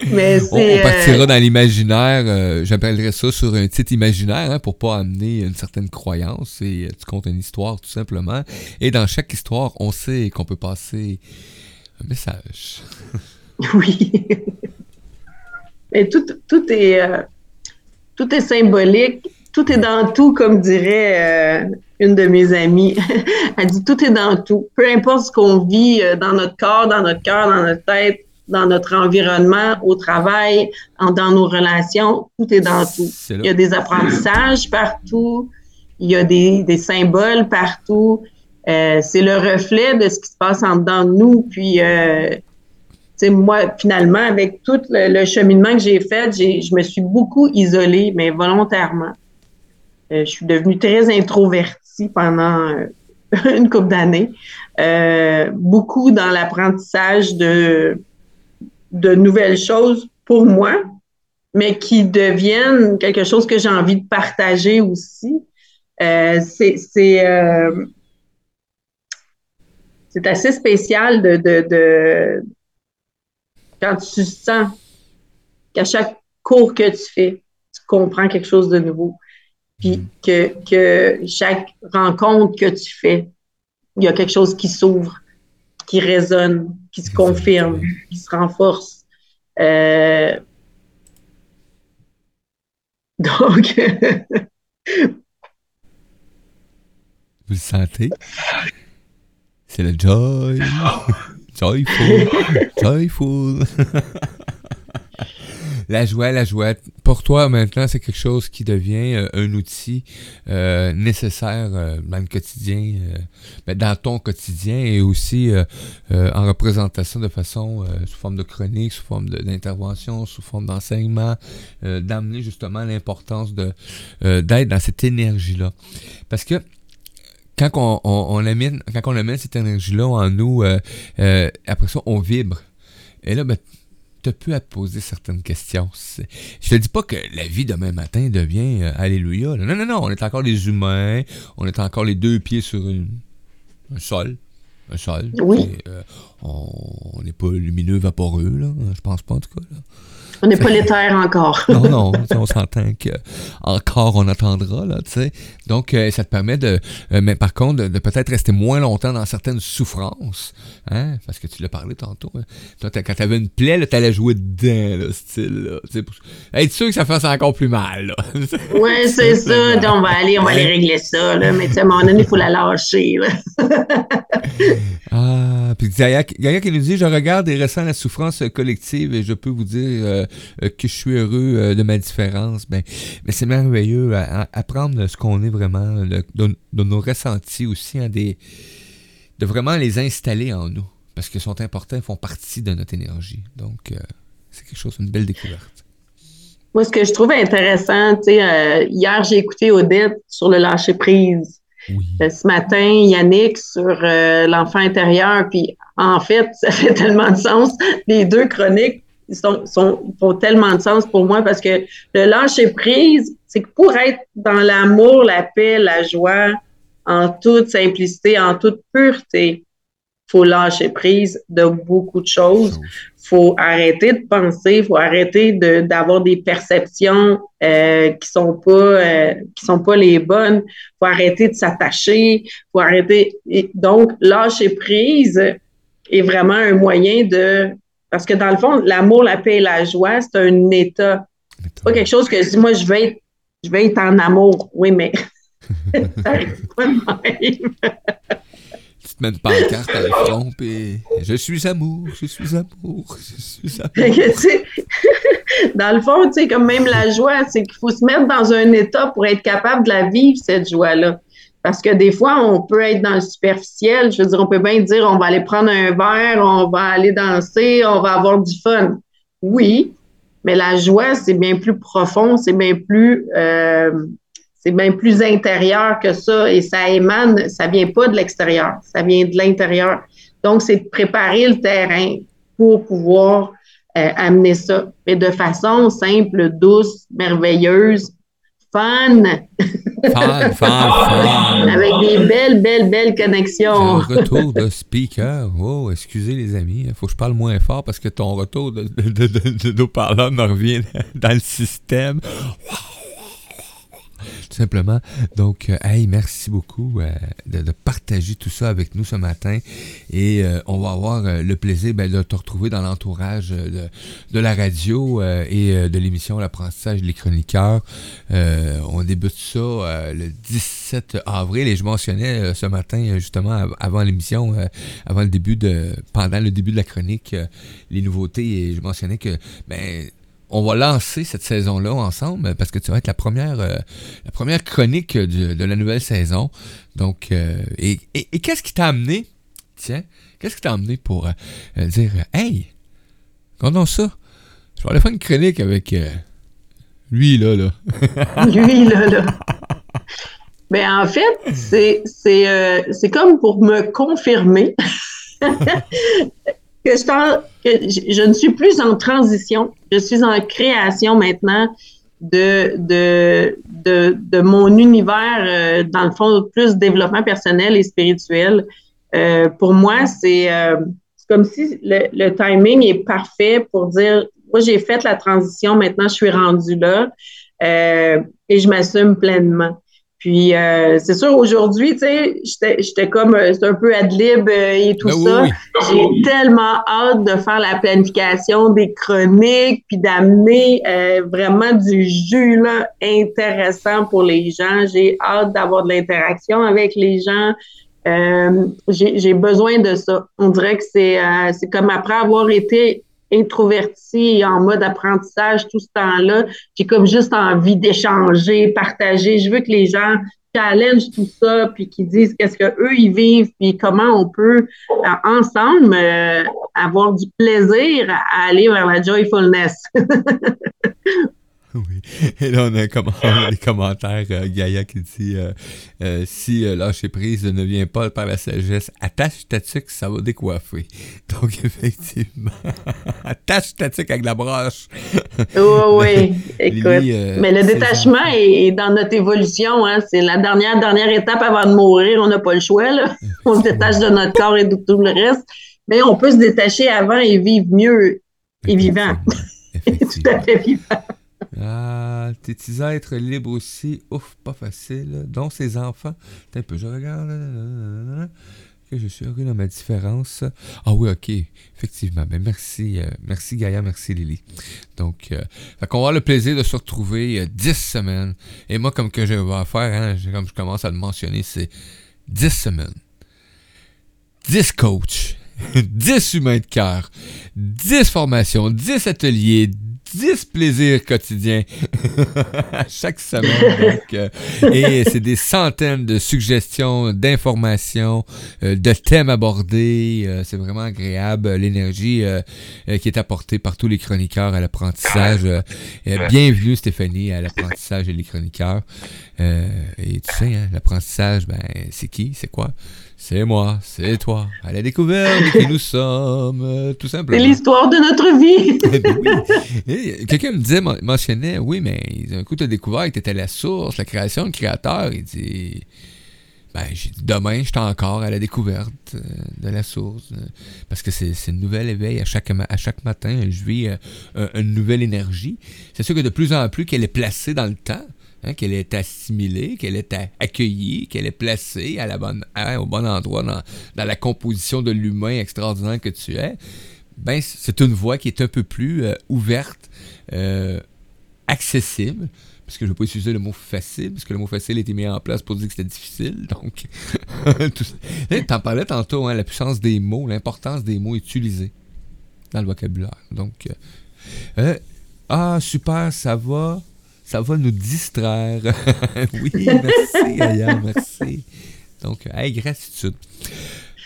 On, partira euh, dans l'imaginaire, euh, j'appellerais ça sur un titre imaginaire hein, pour pas amener une certaine croyance et euh, tu comptes une histoire tout simplement. Et dans chaque histoire, on sait qu'on peut passer un message. [LAUGHS] oui. Mais tout, tout est tout est symbolique, tout est dans tout, comme dirait une de mes amies. [LAUGHS] Elle dit tout est dans tout. Peu importe ce qu'on vit dans notre corps, dans notre cœur, dans notre tête, dans notre environnement, au travail, dans nos relations, tout est dans tout. il y a des apprentissages partout, il y a des, des symboles partout. Euh, c'est le reflet de ce qui se passe en dedans de nous. Puis, euh, moi, finalement, avec tout le, cheminement que j'ai fait, je me suis beaucoup isolée, mais volontairement. Euh, je suis devenue très introvertie pendant euh, [LAUGHS] une couple d'années. beaucoup dans l'apprentissage de de nouvelles choses pour moi, mais qui deviennent quelque chose que j'ai envie de partager aussi. Euh, c'est euh, c'est assez spécial de, de, de, quand tu sens qu'à chaque cours que tu fais, tu comprends quelque chose de nouveau. Puis mm. que, que chaque rencontre que tu fais, il y a quelque chose qui s'ouvre qui résonne, qui se confirme, qui se renforce. Euh, donc. [LAUGHS] Vous le sentez? C'est le joy. [LAUGHS] Joyful. Joyful. [LAUGHS] la joie, la joie. Pour toi, maintenant, c'est quelque chose qui devient euh, un outil euh, nécessaire euh, dans le quotidien, ben, dans ton quotidien et aussi en représentation de façon sous forme de chronique, sous forme d'intervention, sous forme d'enseignement, d'amener justement l'importance de d'être dans cette énergie-là. Parce que quand on, on, amène, quand on amène cette énergie-là en nous, après ça, on vibre. Et là, ben, tu peux à te poser certaines questions. Je te dis pas que la vie demain matin devient euh, Alléluia. Non, non, non, on est encore des humains, on est encore les deux pieds sur un sol. Un sol. Oui. Euh, on n'est pas lumineux, vaporeux, là. Je pense pas en tout cas. Là. On n'est pas l'éther encore. non, non, on s'entend que encore on attendra, là, tu sais. Donc, euh, ça te permet de, euh, mais par contre, de, peut-être rester moins longtemps dans certaines souffrances, hein, parce que tu l'as parlé tantôt. Hein. Toi, quand t'avais une plaie, tu allais jouer dedans, là, style, là, tu sais, pour être sûr que ça fasse encore plus mal, là. [LAUGHS] Oui, c'est ça. Donc, on va aller, on va aller régler ça, là, mais tu sais, à un moment donné, il faut la lâcher, là. [LAUGHS] ah, puis Gaïa, qui nous dit, je regarde et ressens la souffrance collective et je peux vous dire, euh, euh, que je suis heureux euh, de ma différence, ben, mais c'est merveilleux. Apprendre ce qu'on est vraiment, de, nos ressentis aussi, hein, des, de vraiment les installer en nous. Parce qu'ils sont importants, ils font partie de notre énergie. Donc, euh, c'est quelque chose, une belle découverte. Moi, ce que je trouve intéressant, tu sais, euh, hier, j'ai écouté Odette sur le lâcher prise. Euh, ce matin, Yannick sur l'enfant intérieur. Puis, en fait, [LAUGHS] ça fait tellement de sens. Les deux chroniques sont, sont, font tellement de sens pour moi parce que le lâcher prise, c'est que pour être dans l'amour, la paix, la joie, en toute simplicité, en toute pureté, faut lâcher prise de beaucoup de choses. faut arrêter de penser, faut arrêter d'avoir des perceptions euh, qui sont pas euh, qui sont pas les bonnes. faut arrêter de s'attacher, faut arrêter. donc lâcher prise est vraiment un moyen de parce que dans le fond, l'amour, la paix et la joie, c'est un état. C'est pas quelque chose que je dis, moi, je vais être, je vais être en amour. Oui, mais [LAUGHS] ça pas de même. tu te mets une pancarte à la front, et je suis amour, je suis amour, je suis amour. [LAUGHS] dans le fond, tu sais, comme même la joie, c'est qu'il faut se mettre dans un état pour être capable de la vivre, cette joie-là. Parce que des fois, on peut être dans le superficiel. Je veux dire, on peut bien dire, on va aller prendre un verre, on va aller danser, on va avoir du fun. Oui, mais la joie, c'est bien plus profond, c'est bien plus, euh, c'est bien plus intérieur que ça et ça émane, ça vient pas de l'extérieur, ça vient de l'intérieur. Donc, c'est de préparer le terrain pour pouvoir euh, amener ça, mais de façon simple, douce, merveilleuse, fun. [LAUGHS] Avec des belles, belles, belles connexions. Un retour de speaker. Oh, excusez les amis, il faut que je parle moins fort parce que ton retour de, de, de, de, parleurs me revient dans le système. Wow tout simplement. Donc, euh, hey, merci beaucoup euh, de, partager tout ça avec nous ce matin. Et euh, on va avoir le plaisir ben, de te retrouver dans l'entourage de, la radio et de l'émission L'apprentissage des chroniqueurs. on débute ça le 17 avril et je mentionnais ce matin, justement, avant l'émission, avant le début de, pendant le début de la chronique, les nouveautés et je mentionnais que, ben, on va lancer cette saison-là ensemble parce que tu vas être la première, euh, la première chronique de la nouvelle saison. Donc, euh, et, qu'est-ce qui t'a amené, tiens, qu'est-ce qui t'a amené pour euh, dire, hey, on ça, je vais aller faire une chronique avec lui, là, là. [LAUGHS] lui, là, là. Mais ben, en fait, c'est, c'est comme pour me confirmer [LAUGHS] que je, ne suis plus en transition, je suis en création maintenant de, de, de, de mon univers, euh, dans le fond, plus développement personnel et spirituel. Euh, pour moi, c'est euh, comme si le, le, timing est parfait pour dire, moi, j'ai fait la transition, maintenant, je suis rendue là euh, et je m'assume pleinement. Puis euh, c'est sûr, aujourd'hui, tu sais, j'étais comme euh, c'est un peu ad lib euh, et tout ben ça. J'ai tellement hâte de faire la planification des chroniques, puis d'amener vraiment du jus là, intéressant pour les gens. J'ai hâte d'avoir de l'interaction avec les gens. J'ai besoin de ça. On dirait que c'est c'est comme après avoir été introvertie en mode apprentissage tout ce temps-là. J'ai comme juste envie d'échanger, partager. Je veux que les gens challenge tout ça, puis qu'ils disent qu'est-ce qu'eux, ils vivent, puis comment on peut, euh, ensemble, euh, avoir du plaisir à aller vers la joyfulness. [LAUGHS] [LAUGHS] Oui. Et là, on a, les [LAUGHS] commentaires. Euh, Gaïa qui dit euh, euh, Si lâcher prise ne vient pas par la sagesse, attache statique, ça va décoiffer. Donc, [LAUGHS] effectivement, attache statique avec la broche. oui, oui. Écoute. mais le détachement est, dans notre évolution. Hein. C'est la dernière, dernière étape avant de mourir. On n'a pas le choix. Là. On se détache de notre corps et de tout le reste. Mais on peut se détacher avant et vivre mieux et vivant. tout à fait vivant. Ah, tes êtres libres aussi. Ouf, pas facile. Donc, ces enfants. un peu, je regarde. Que je suis heureux dans ma différence. Ah oui, ok. Effectivement. Mais ben, merci. Euh, merci Gaïa, merci Lily. Donc, euh, on va avoir le plaisir de se retrouver 10 euh, semaines. Et moi, comme que je vais faire, hein, comme je commence à le mentionner, c'est 10 semaines. 10 coachs. [LAUGHS] 10 humains de cœur. 10 formations. 10 ateliers. 10 plaisirs quotidiens [LAUGHS] chaque semaine. Euh, et c'est des centaines de suggestions, d'informations, euh, de thèmes abordés. Euh, c'est vraiment agréable. L'énergie qui est apportée par tous les chroniqueurs à l'apprentissage. bienvenue Stéphanie à l'apprentissage et les chroniqueurs. Et tu sais, hein, l'apprentissage, ben, c'est qui? C'est quoi? C'est moi, c'est toi, à la découverte qui nous sommes, euh, tout simplement. C'est l'histoire de notre vie. [LAUGHS] Eh quelqu'un me disait, mentionnait, oui, mais un coup, tu as découvert que tu étais la source, la création, le créateur. Il dit, ben, j'ai dit, demain, je suis encore à la découverte euh, de la source. Euh, parce que c'est une nouvelle éveil à chaque, à chaque matin. Je vis une nouvelle énergie. C'est sûr que de plus en plus qu'elle est placée dans le temps. Hein, qu'elle est assimilée, qu'elle est accueillie, qu'elle est placée à la bonne, au bon endroit dans, la composition de l'humain extraordinaire que tu es, ben, c'est une voie qui est un peu plus euh, ouverte, euh, accessible, parce que je ne vais pas utiliser le mot facile, parce que le mot facile a été mis en place pour dire que c'était difficile. Donc, [LAUGHS] tu en parlais tantôt, hein, la puissance des mots, l'importance des mots utilisés dans le vocabulaire. Donc, euh, ah, super, ça va ça va nous distraire. [LAUGHS] oui, merci, Aya, merci. Donc, hey, gratitude.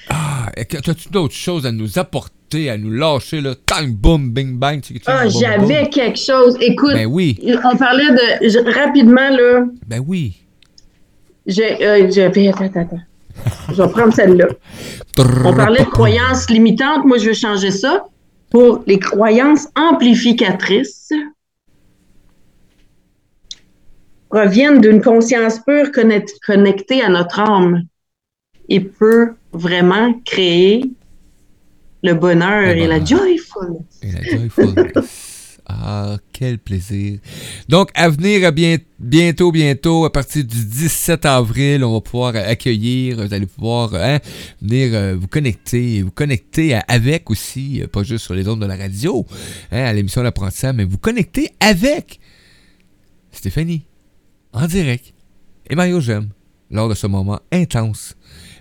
Ah, as-tu d'autres choses à nous apporter, à nous lâcher, là? Time, boom, bing, bang. Ah, j'avais quelque chose. Écoute, ben oui. on parlait de. rapidement, là. Ben oui. J'ai. Euh, attends, attends, attends. Je vais prendre celle-là. on parlait de croyances limitantes. Moi, je veux changer ça pour les croyances amplificatrices. Proviennent d'une conscience pure connectée à notre âme et peut vraiment créer le bonheur, et la joyfulness. Et la joyfulness. [LAUGHS] ah, quel plaisir. Donc, à venir bientôt, bientôt, à partir du 17 avril, on va pouvoir accueillir, vous allez pouvoir hein, venir euh, vous connecter, vous connecter avec aussi, euh, pas juste sur les ondes de la radio, hein, à l'émission L'apprentissage, mais vous connecter avec Stéphanie en direct. Et Mario J'aime, lors de ce moment intense,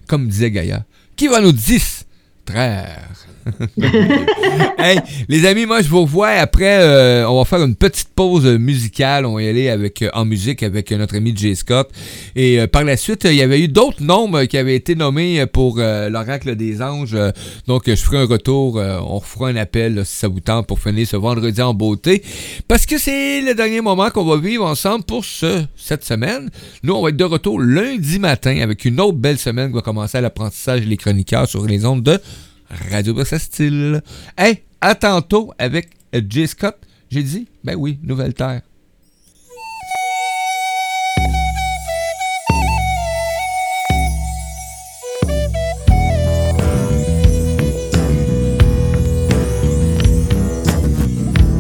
comme disait Gaïa, qui va nous distraire. [LAUGHS] hey, les amis, moi je vous revois après. Euh, on va faire une petite pause musicale. On va y aller euh, en musique avec notre ami Jay Scott. Et euh, par la suite, il y avait eu d'autres noms qui avaient été nommés pour l'oracle des anges. donc je ferai un retour. on fera un appel si ça vous tente pour finir ce vendredi en beauté. Parce que c'est le dernier moment qu'on va vivre ensemble pour ce, cette semaine. Nous, on va être de retour lundi matin avec une autre belle semaine qui va commencer à l'apprentissage des chroniqueurs sur les ondes de Radio Style. Hey, à tantôt avec J. Scott. J'ai dit, ben oui, Nouvelle Terre.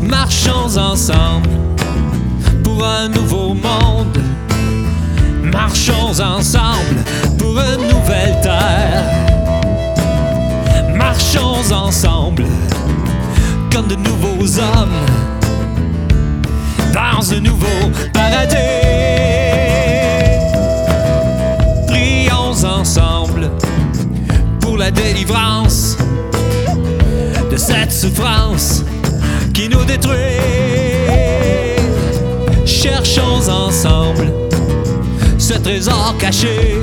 Marchons ensemble pour un nouveau monde. Marchons ensemble pour une nouvelle terre nouveaux hommes dans un nouveau paradis. Prions ensemble pour la délivrance de cette souffrance qui nous détruit. Cherchons ensemble ce trésor caché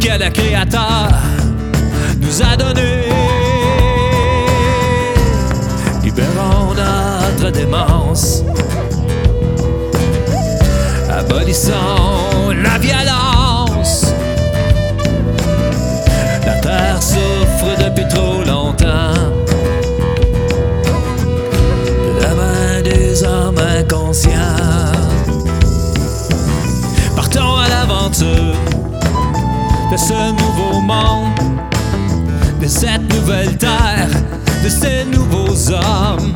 que le Créateur nous a donné. Démence, abolissons la violence. La terre souffre depuis trop longtemps. De la main des hommes inconscients. Partons à l'aventure de ce nouveau monde de cette nouvelle terre, de ces nouveaux hommes.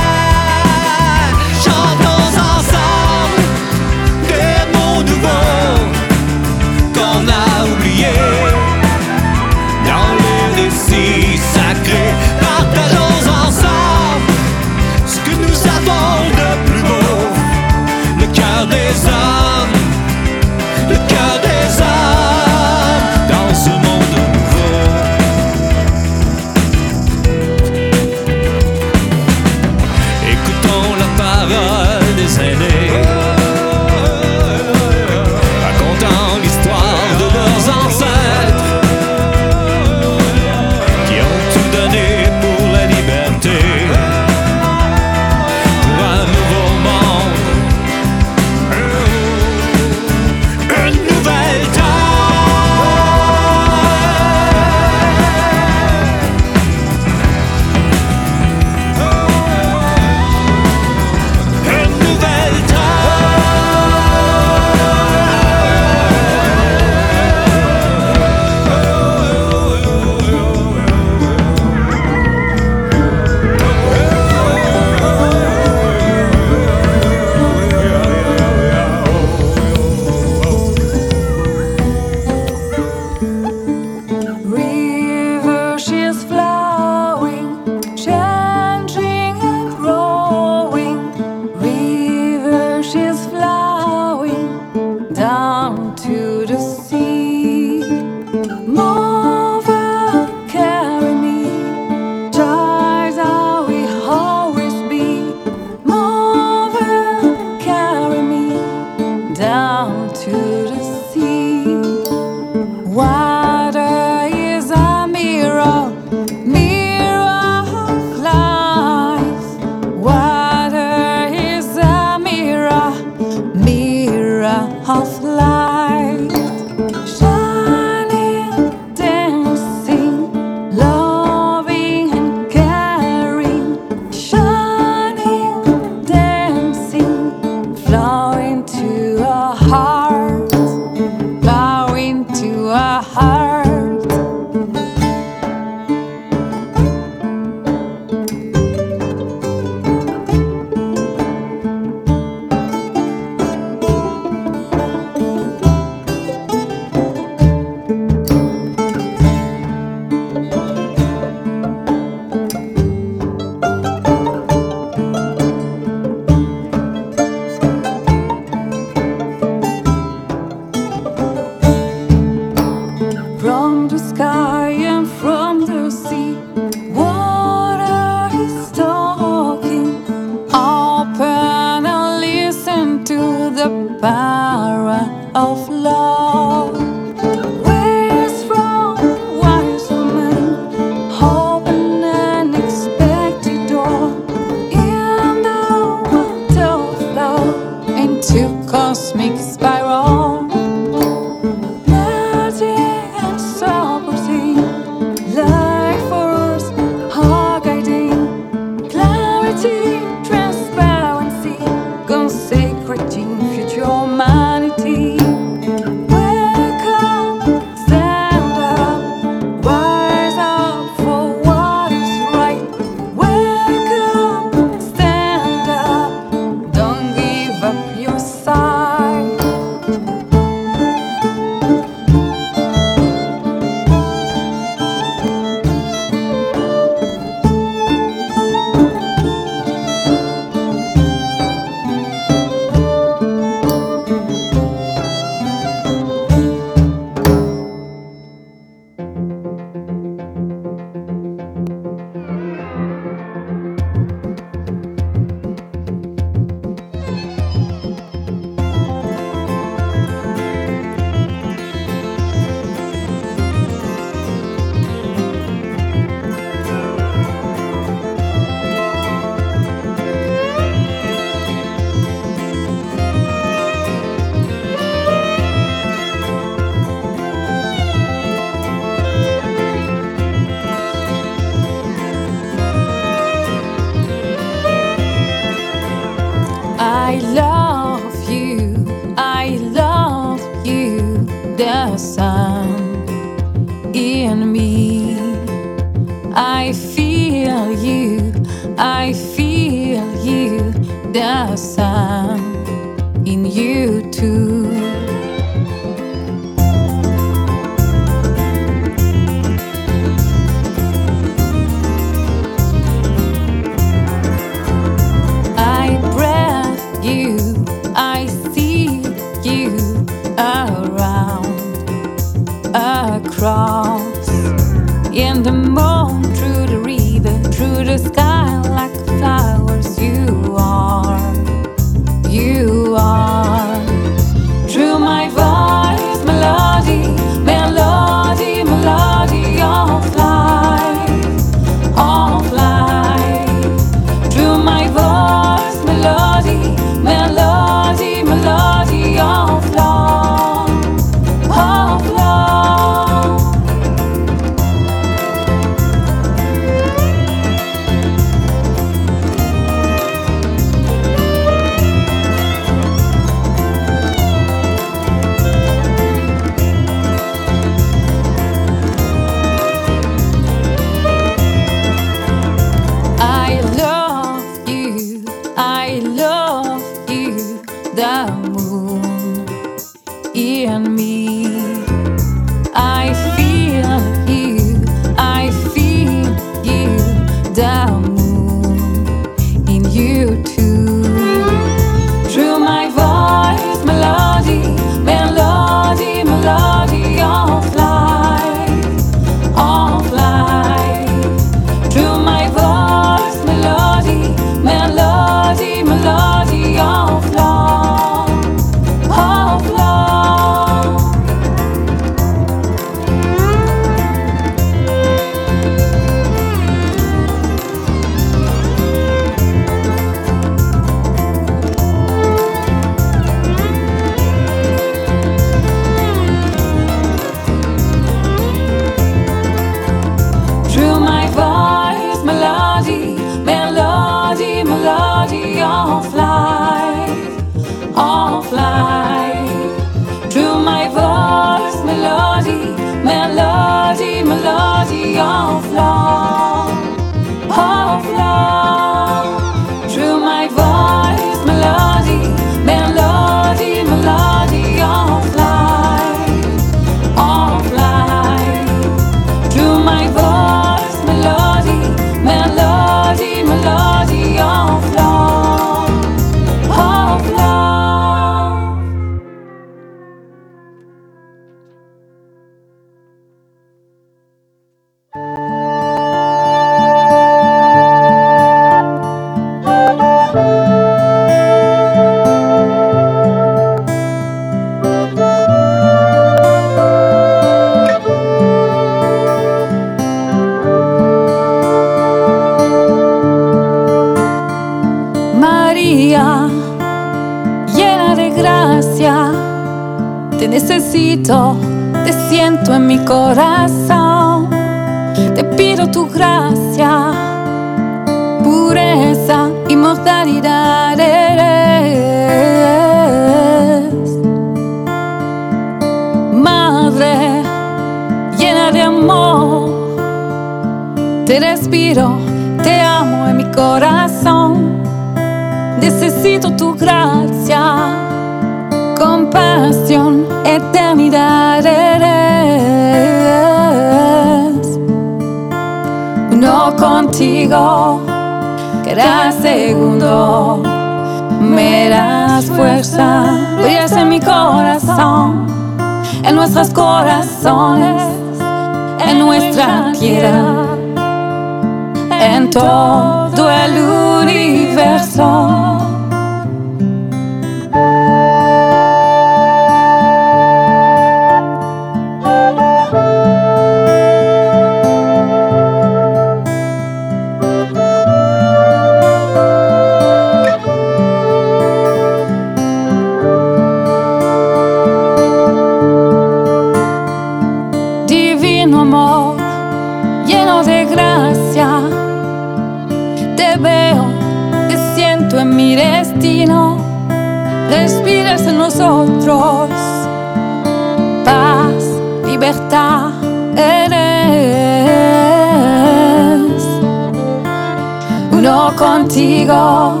Contigo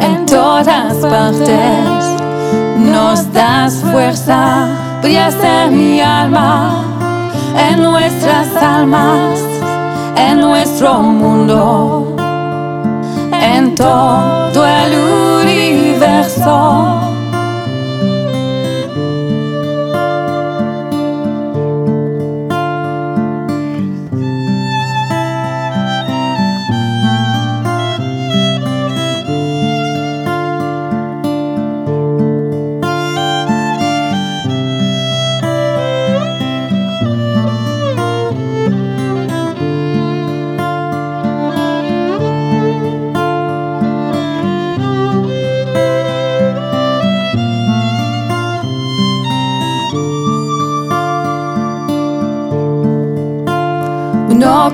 en todas partes. Nos das fuerza, brillas en mi alma, en nuestras almas, en nuestro mundo, en todo el universo.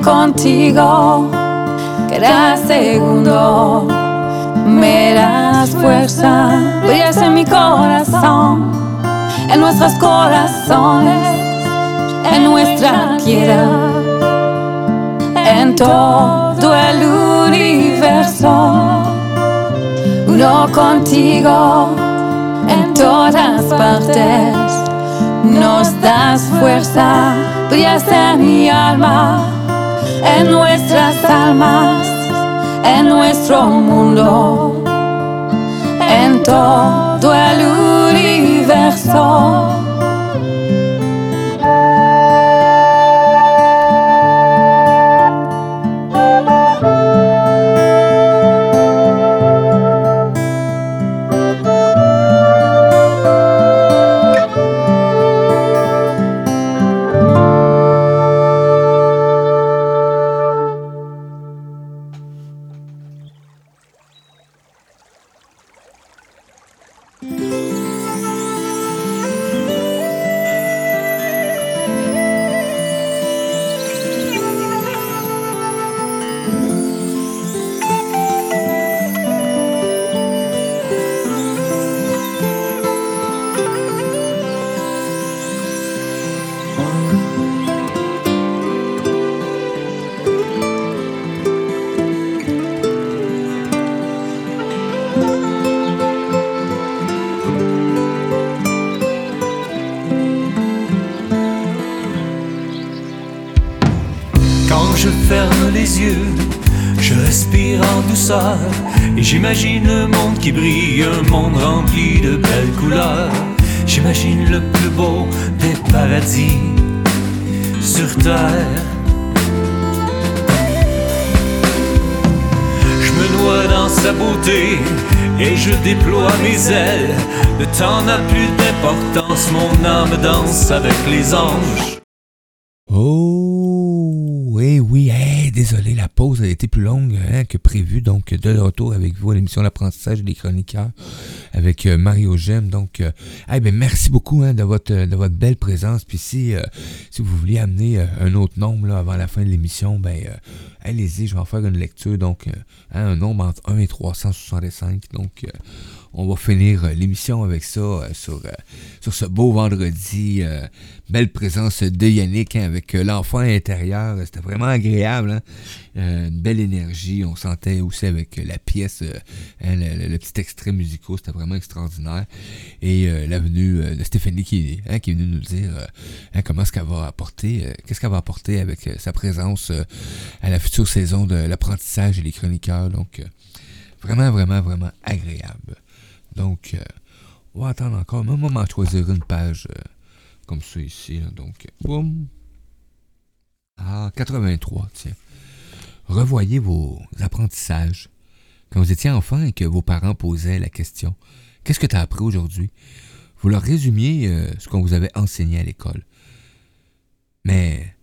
Contigo, cada segundo me das fuerza, brillas en mi corazón, en nuestros corazones, en nuestra tierra, en todo el universo. Uno contigo, en todas partes, nos das fuerza, brillas en mi alma, en nuestras almas, en nuestro mundo, en todo el universo. J'imagine le monde qui brille, un monde rempli de belles couleurs. J'imagine le plus beau des paradis sur terre. Je me noie dans sa beauté et je déploie mes ailes. Le temps n'a plus d'importance, mon âme danse avec les anges. Oh, eh oui, eh, désolé, la pause a été plus longue hein, que prévu. Donc, de retour avec vous à l'émission L'apprentissage des chroniqueurs avec euh, Mario Gem. Donc, euh, ben, merci beaucoup hein, de, votre, de votre belle présence. Puis si, euh, si vous vouliez amener un autre nombre là, avant la fin de l'émission, ben, allez-y, je vais en faire une lecture. Donc, hein, un nombre entre 1 et 365. Donc, on va finir euh, l'émission avec ça euh, sur, euh, sur ce beau vendredi. belle présence de Yannick hein, avec l'enfant intérieur. C'était vraiment agréable. hein. Une belle énergie. On sentait aussi avec la pièce, hein, le, petit extrait musical. C'était vraiment extraordinaire. Et la venue de Stéphanie qui, est venue nous dire comment est-ce qu'elle va apporter, qu'est-ce qu'elle va apporter avec sa présence à la future saison de l'apprentissage et les chroniqueurs. Donc, vraiment, vraiment, vraiment agréable. Donc, euh, on va attendre encore. Même on va choisir une page euh, comme ça ici. Donc, boum. Ah, 83, tiens. Revoyez vos apprentissages. Quand vous étiez enfant et que vos parents posaient la question Qu'est-ce que tu as appris aujourd'hui? Vous leur résumiez euh, ce qu'on vous avait enseigné à l'école. Mais,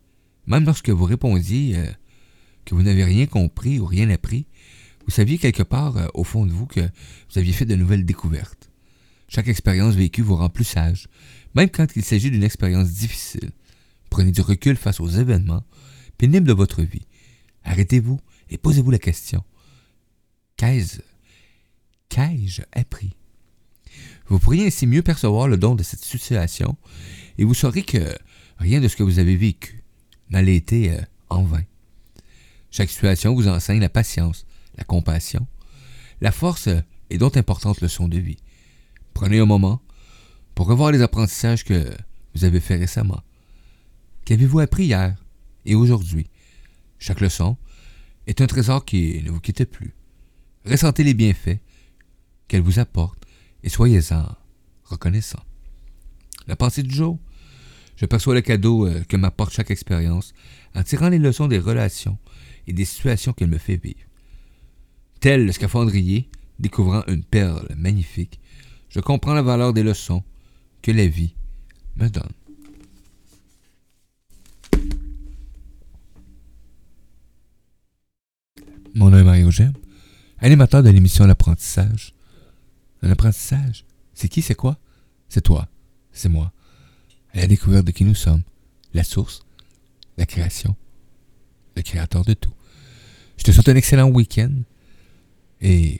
même lorsque vous répondiez que vous n'avez rien compris ou rien appris, vous saviez quelque part euh, au fond de vous que vous aviez fait de nouvelles découvertes. Chaque expérience vécue vous rend plus sage, même quand il s'agit d'une expérience difficile. Prenez du recul face aux événements pénibles de votre vie. Arrêtez-vous et posez-vous la question. Qu'ai-je? Appris? Vous pourriez ainsi mieux percevoir le don de cette situation et vous saurez que rien de ce que vous avez vécu n'a été euh, en vain. Chaque situation vous enseigne la patience, la compassion, la force et d'autres importantes leçons de vie. Prenez un moment pour revoir les apprentissages que vous avez faits récemment. Qu'avez-vous appris hier et aujourd'hui? Chaque leçon est un trésor qui ne vous quitte plus. Ressentez les bienfaits qu'elle vous apporte et soyez-en reconnaissant. La pensée du jour, je perçois le cadeau euh, que m'apporte chaque expérience en tirant les leçons des relations et des situations qu'elle me fait vivre. Tel le scaphandrier, découvrant une perle magnifique, je comprends la valeur des leçons que la vie me donne. Mon nom est Mario Gem, animateur de l'émission L'apprentissage. Un apprentissage, c'est qui, c'est quoi? C'est toi, c'est moi. À la découverte de qui nous sommes, la source, la création, le créateur de tout. Je te souhaite un excellent week-end et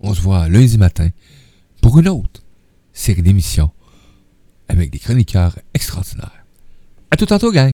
on se voit lundi matin pour une autre série d'émissions avec des chroniqueurs extraordinaires. À tout tantôt, gang!